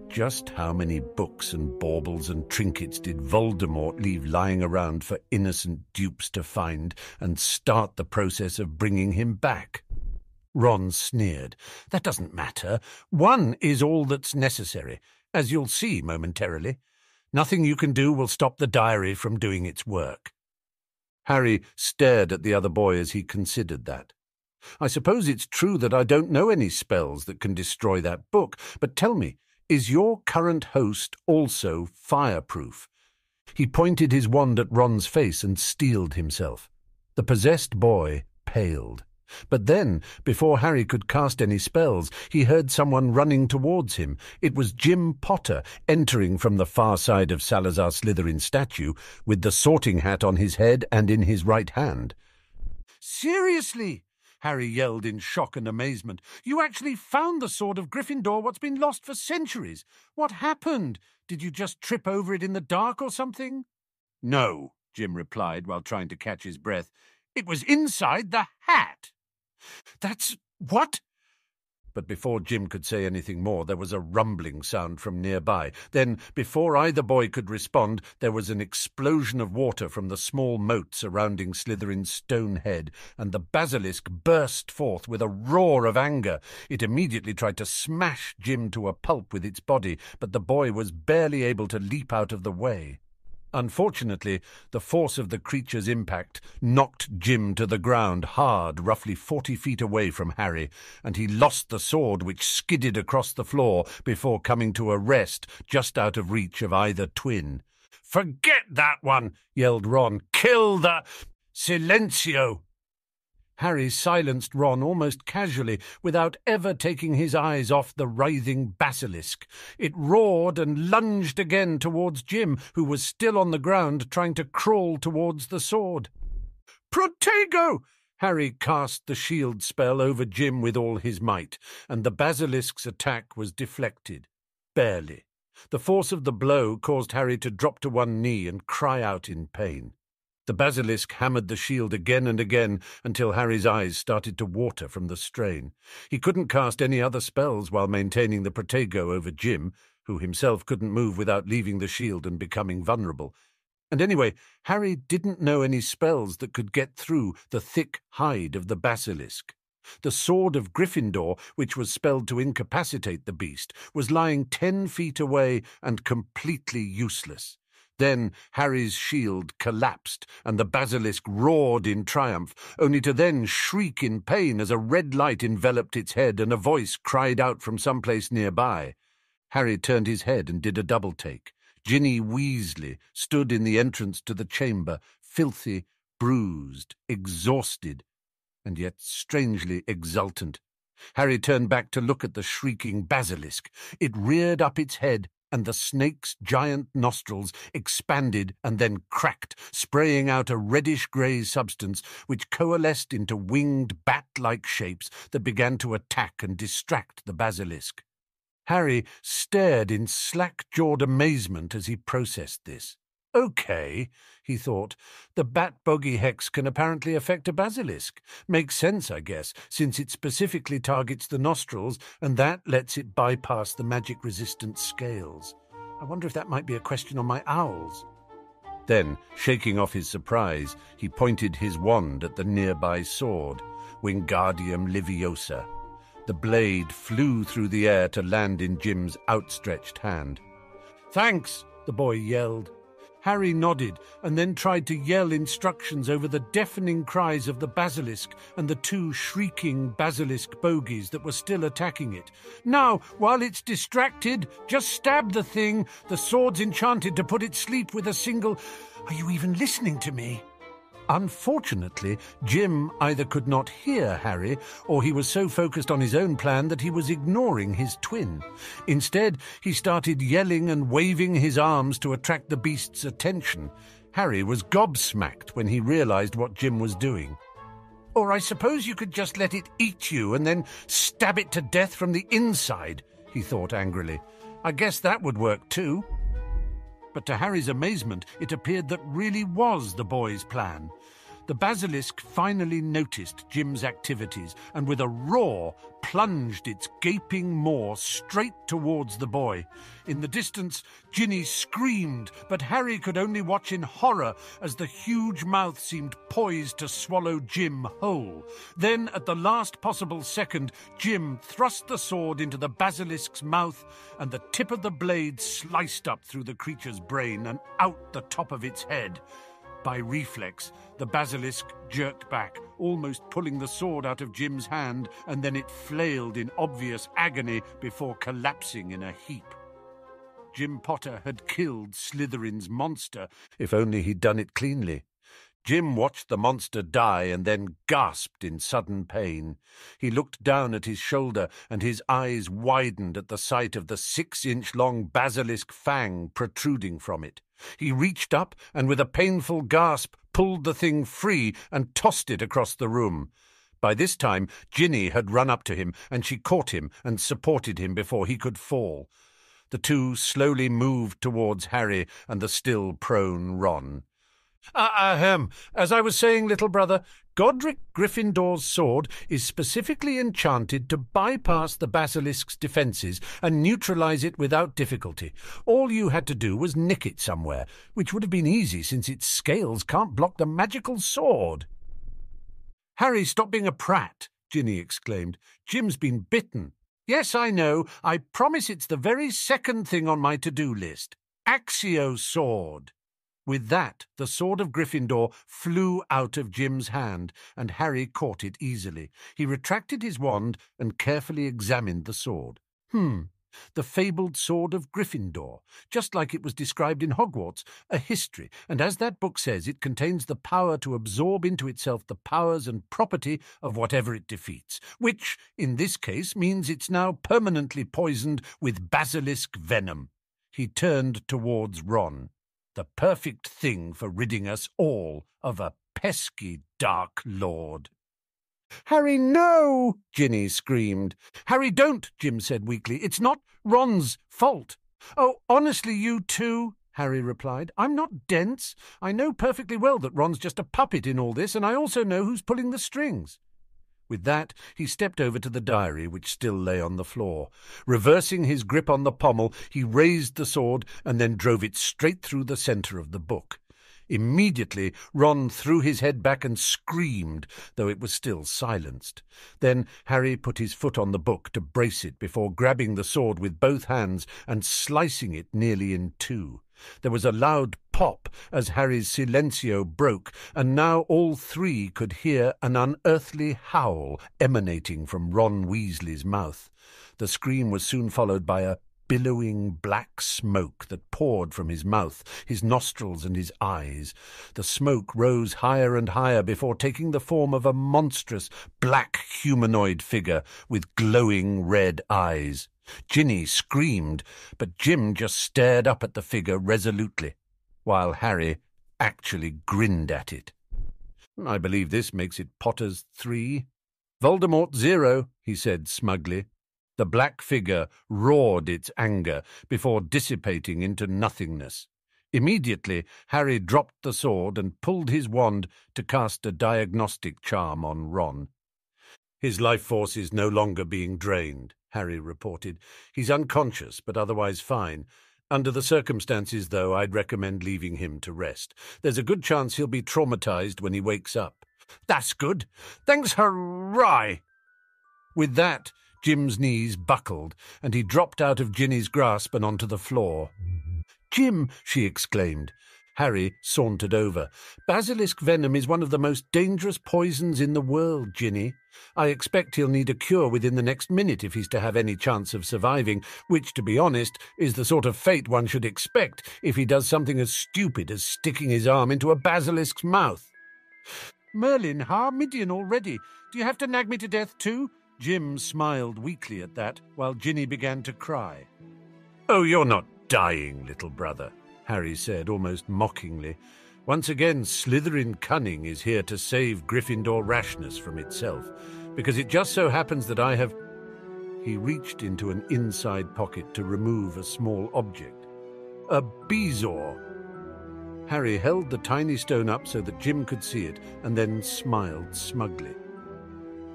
Just how many books and baubles and trinkets did Voldemort leave lying around for innocent dupes to find and start the process of bringing him back? Ron sneered. That doesn't matter. One is all that's necessary, as you'll see momentarily. Nothing you can do will stop the diary from doing its work. Harry stared at the other boy as he considered that. I suppose it's true that I don't know any spells that can destroy that book, but tell me, is your current host also fireproof? He pointed his wand at Ron's face and steeled himself. The possessed boy paled. But then, before Harry could cast any spells, he heard someone running towards him. It was Jim Potter, entering from the far side of Salazar Slytherin's statue, with the sorting hat on his head and in his right hand. Seriously? Harry yelled in shock and amazement. You actually found the sword of Gryffindor, what's been lost for centuries. What happened? Did you just trip over it in the dark or something? No, Jim replied while trying to catch his breath. It was inside the hat. That's what? But before Jim could say anything more, there was a rumbling sound from nearby. Then, before either boy could respond, there was an explosion of water from the small moat surrounding Slytherin's stone head, and the basilisk burst forth with a roar of anger. It immediately tried to smash Jim to a pulp with its body, but the boy was barely able to leap out of the way. Unfortunately, the force of the creature's impact knocked Jim to the ground hard, roughly forty feet away from Harry, and he lost the sword which skidded across the floor before coming to a rest just out of reach of either twin. Forget that one, yelled Ron. Kill the. Silencio! Harry silenced Ron almost casually, without ever taking his eyes off the writhing basilisk. It roared and lunged again towards Jim, who was still on the ground trying to crawl towards the sword. Protego! Harry cast the shield spell over Jim with all his might, and the basilisk's attack was deflected. Barely. The force of the blow caused Harry to drop to one knee and cry out in pain. The basilisk hammered the shield again and again until Harry's eyes started to water from the strain. He couldn't cast any other spells while maintaining the protego over Jim, who himself couldn't move without leaving the shield and becoming vulnerable. And anyway, Harry didn't know any spells that could get through the thick hide of the basilisk. The sword of Gryffindor, which was spelled to incapacitate the beast, was lying ten feet away and completely useless. Then Harry's shield collapsed, and the basilisk roared in triumph, only to then shriek in pain as a red light enveloped its head and a voice cried out from some place nearby. Harry turned his head and did a double take. Ginny Weasley stood in the entrance to the chamber, filthy, bruised, exhausted, and yet strangely exultant. Harry turned back to look at the shrieking basilisk. It reared up its head and the snake's giant nostrils expanded and then cracked, spraying out a reddish grey substance which coalesced into winged bat like shapes that began to attack and distract the basilisk. Harry stared in slack jawed amazement as he processed this. Okay, he thought. The bat bogey hex can apparently affect a basilisk. Makes sense, I guess, since it specifically targets the nostrils, and that lets it bypass the magic resistant scales. I wonder if that might be a question on my owls. Then, shaking off his surprise, he pointed his wand at the nearby sword, Wingardium Leviosa. The blade flew through the air to land in Jim's outstretched hand. Thanks, the boy yelled. Harry nodded and then tried to yell instructions over the deafening cries of the basilisk and the two shrieking basilisk bogies that were still attacking it. Now, while it's distracted, just stab the thing. The sword's enchanted to put it sleep with a single. Are you even listening to me? Unfortunately, Jim either could not hear Harry or he was so focused on his own plan that he was ignoring his twin. Instead, he started yelling and waving his arms to attract the beast's attention. Harry was gobsmacked when he realized what Jim was doing. Or I suppose you could just let it eat you and then stab it to death from the inside, he thought angrily. I guess that would work too. But to Harry's amazement, it appeared that really was the boy's plan. The basilisk finally noticed Jim's activities and with a roar plunged its gaping maw straight towards the boy. In the distance, Ginny screamed, but Harry could only watch in horror as the huge mouth seemed poised to swallow Jim whole. Then, at the last possible second, Jim thrust the sword into the basilisk's mouth, and the tip of the blade sliced up through the creature's brain and out the top of its head. By reflex, the basilisk jerked back, almost pulling the sword out of Jim's hand, and then it flailed in obvious agony before collapsing in a heap. Jim Potter had killed Slytherin's monster, if only he'd done it cleanly. Jim watched the monster die and then gasped in sudden pain. He looked down at his shoulder, and his eyes widened at the sight of the six inch long basilisk fang protruding from it. He reached up and, with a painful gasp, pulled the thing free and tossed it across the room. By this time, Ginny had run up to him, and she caught him and supported him before he could fall. The two slowly moved towards Harry and the still prone Ron. Ah, ahem. As I was saying, little brother, Godric Gryffindor's sword is specifically enchanted to bypass the basilisk's defences and neutralize it without difficulty. All you had to do was nick it somewhere, which would have been easy since its scales can't block the magical sword. Harry, stop being a prat, Ginny exclaimed. Jim's been bitten. Yes, I know. I promise it's the very second thing on my to-do list. Accio sword. With that, the sword of Gryffindor flew out of Jim's hand, and Harry caught it easily. He retracted his wand and carefully examined the sword. Hmm, the fabled sword of Gryffindor, just like it was described in Hogwarts, a history, and as that book says, it contains the power to absorb into itself the powers and property of whatever it defeats, which, in this case, means it's now permanently poisoned with basilisk venom. He turned towards Ron the perfect thing for ridding us all of a pesky Dark Lord. Harry, no! Ginny screamed. Harry, don't, Jim said weakly. It's not Ron's fault. Oh, honestly, you too, Harry replied. I'm not dense. I know perfectly well that Ron's just a puppet in all this, and I also know who's pulling the strings. With that, he stepped over to the diary, which still lay on the floor. Reversing his grip on the pommel, he raised the sword and then drove it straight through the centre of the book. Immediately, Ron threw his head back and screamed, though it was still silenced. Then Harry put his foot on the book to brace it before grabbing the sword with both hands and slicing it nearly in two. There was a loud pop as Harry's silencio broke, and now all three could hear an unearthly howl emanating from Ron Weasley's mouth. The scream was soon followed by a billowing black smoke that poured from his mouth, his nostrils, and his eyes. The smoke rose higher and higher before taking the form of a monstrous black humanoid figure with glowing red eyes. Ginny screamed, but Jim just stared up at the figure resolutely, while Harry actually grinned at it. I believe this makes it Potter's three. Voldemort zero, he said smugly. The black figure roared its anger before dissipating into nothingness. Immediately, Harry dropped the sword and pulled his wand to cast a diagnostic charm on Ron. His life force is no longer being drained. Harry reported. He's unconscious, but otherwise fine. Under the circumstances, though, I'd recommend leaving him to rest. There's a good chance he'll be traumatized when he wakes up. That's good. Thanks, hurrah! With that, Jim's knees buckled, and he dropped out of Ginny's grasp and onto the floor. Jim, she exclaimed. Harry sauntered over. Basilisk venom is one of the most dangerous poisons in the world, Ginny. I expect he'll need a cure within the next minute if he's to have any chance of surviving, which, to be honest, is the sort of fate one should expect if he does something as stupid as sticking his arm into a basilisk's mouth. Merlin, har Midian already. Do you have to nag me to death too? Jim smiled weakly at that, while Ginny began to cry. Oh, you're not dying, little brother. Harry said, almost mockingly. Once again, Slytherin cunning is here to save Gryffindor rashness from itself, because it just so happens that I have. He reached into an inside pocket to remove a small object. A bezoar. Harry held the tiny stone up so that Jim could see it, and then smiled smugly.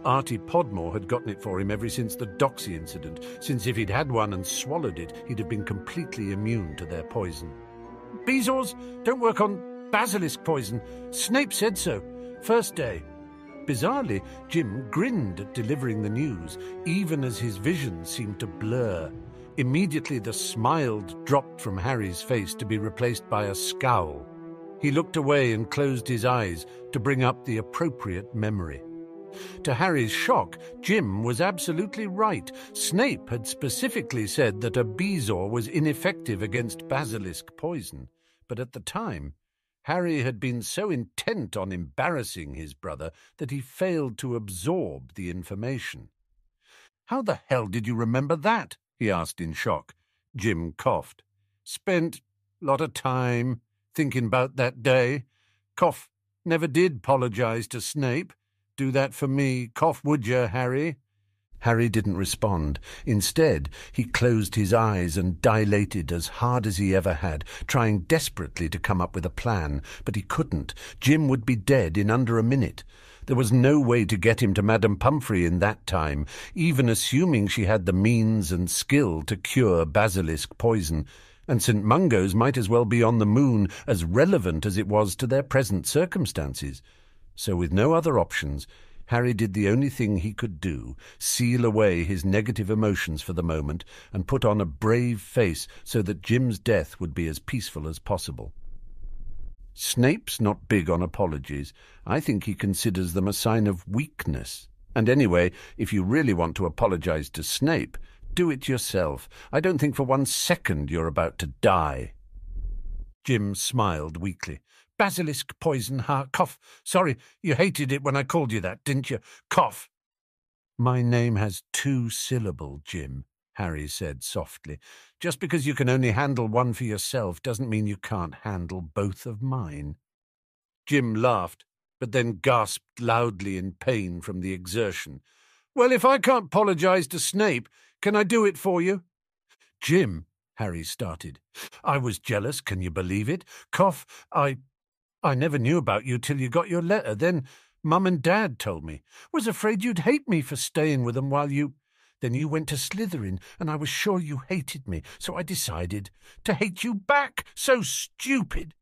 Artie Podmore had gotten it for him ever since the Doxy incident, since if he'd had one and swallowed it, he'd have been completely immune to their poison. Bezoars don't work on basilisk poison. Snape said so. First day. Bizarrely, Jim grinned at delivering the news, even as his vision seemed to blur. Immediately, the smile dropped from Harry's face to be replaced by a scowl. He looked away and closed his eyes to bring up the appropriate memory. To Harry's shock, Jim was absolutely right. Snape had specifically said that a bezoar was ineffective against basilisk poison, but at the time, Harry had been so intent on embarrassing his brother that he failed to absorb the information. How the hell did you remember that? he asked in shock. Jim coughed. Spent lot of time thinking about that day. Cough never did apologize to Snape. Do that for me. Cough, would you, Harry? Harry didn't respond. Instead, he closed his eyes and dilated as hard as he ever had, trying desperately to come up with a plan. But he couldn't. Jim would be dead in under a minute. There was no way to get him to Madame Pomfrey in that time, even assuming she had the means and skill to cure basilisk poison. And St. Mungo's might as well be on the moon, as relevant as it was to their present circumstances. So, with no other options, Harry did the only thing he could do seal away his negative emotions for the moment and put on a brave face so that Jim's death would be as peaceful as possible. Snape's not big on apologies. I think he considers them a sign of weakness. And anyway, if you really want to apologize to Snape, do it yourself. I don't think for one second you're about to die. Jim smiled weakly. Basilisk poison, ha, cough. Sorry, you hated it when I called you that, didn't you? Cough. My name has two syllables, Jim, Harry said softly. Just because you can only handle one for yourself doesn't mean you can't handle both of mine. Jim laughed, but then gasped loudly in pain from the exertion. Well, if I can't apologize to Snape, can I do it for you? Jim, Harry started. I was jealous, can you believe it? Cough, I I never knew about you till you got your letter. Then Mum and Dad told me. Was afraid you'd hate me for staying with them while you. Then you went to Slytherin, and I was sure you hated me, so I decided to hate you back. So stupid.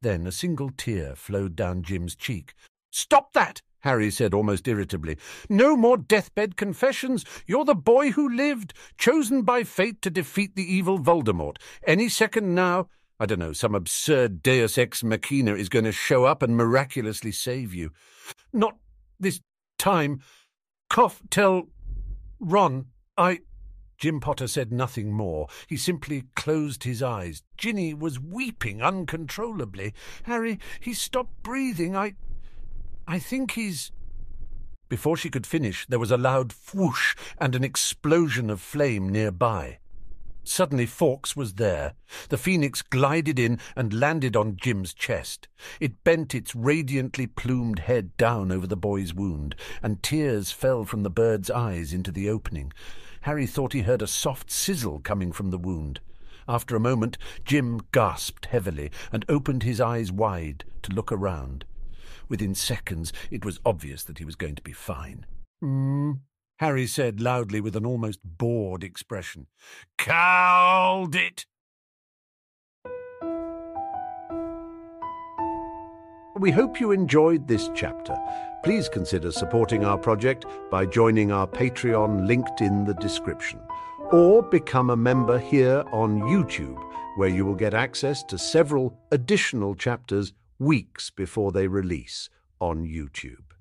Then a single tear flowed down Jim's cheek. Stop that! Harry said almost irritably. No more deathbed confessions. You're the boy who lived, chosen by fate to defeat the evil Voldemort. Any second now, I don't know, some absurd deus ex machina is going to show up and miraculously save you. Not this time. Cough, tell Ron, I. Jim Potter said nothing more. He simply closed his eyes. Ginny was weeping uncontrollably. Harry, he stopped breathing. I. I think he's. Before she could finish, there was a loud whoosh and an explosion of flame nearby. Suddenly Fawkes was there. The phoenix glided in and landed on Jim's chest. It bent its radiantly plumed head down over the boy's wound, and tears fell from the bird's eyes into the opening. Harry thought he heard a soft sizzle coming from the wound. After a moment, Jim gasped heavily and opened his eyes wide to look around. Within seconds, it was obvious that he was going to be fine. Mm, Harry said loudly with an almost bored expression. Called it! We hope you enjoyed this chapter. Please consider supporting our project by joining our Patreon linked in the description, or become a member here on YouTube where you will get access to several additional chapters weeks before they release on YouTube.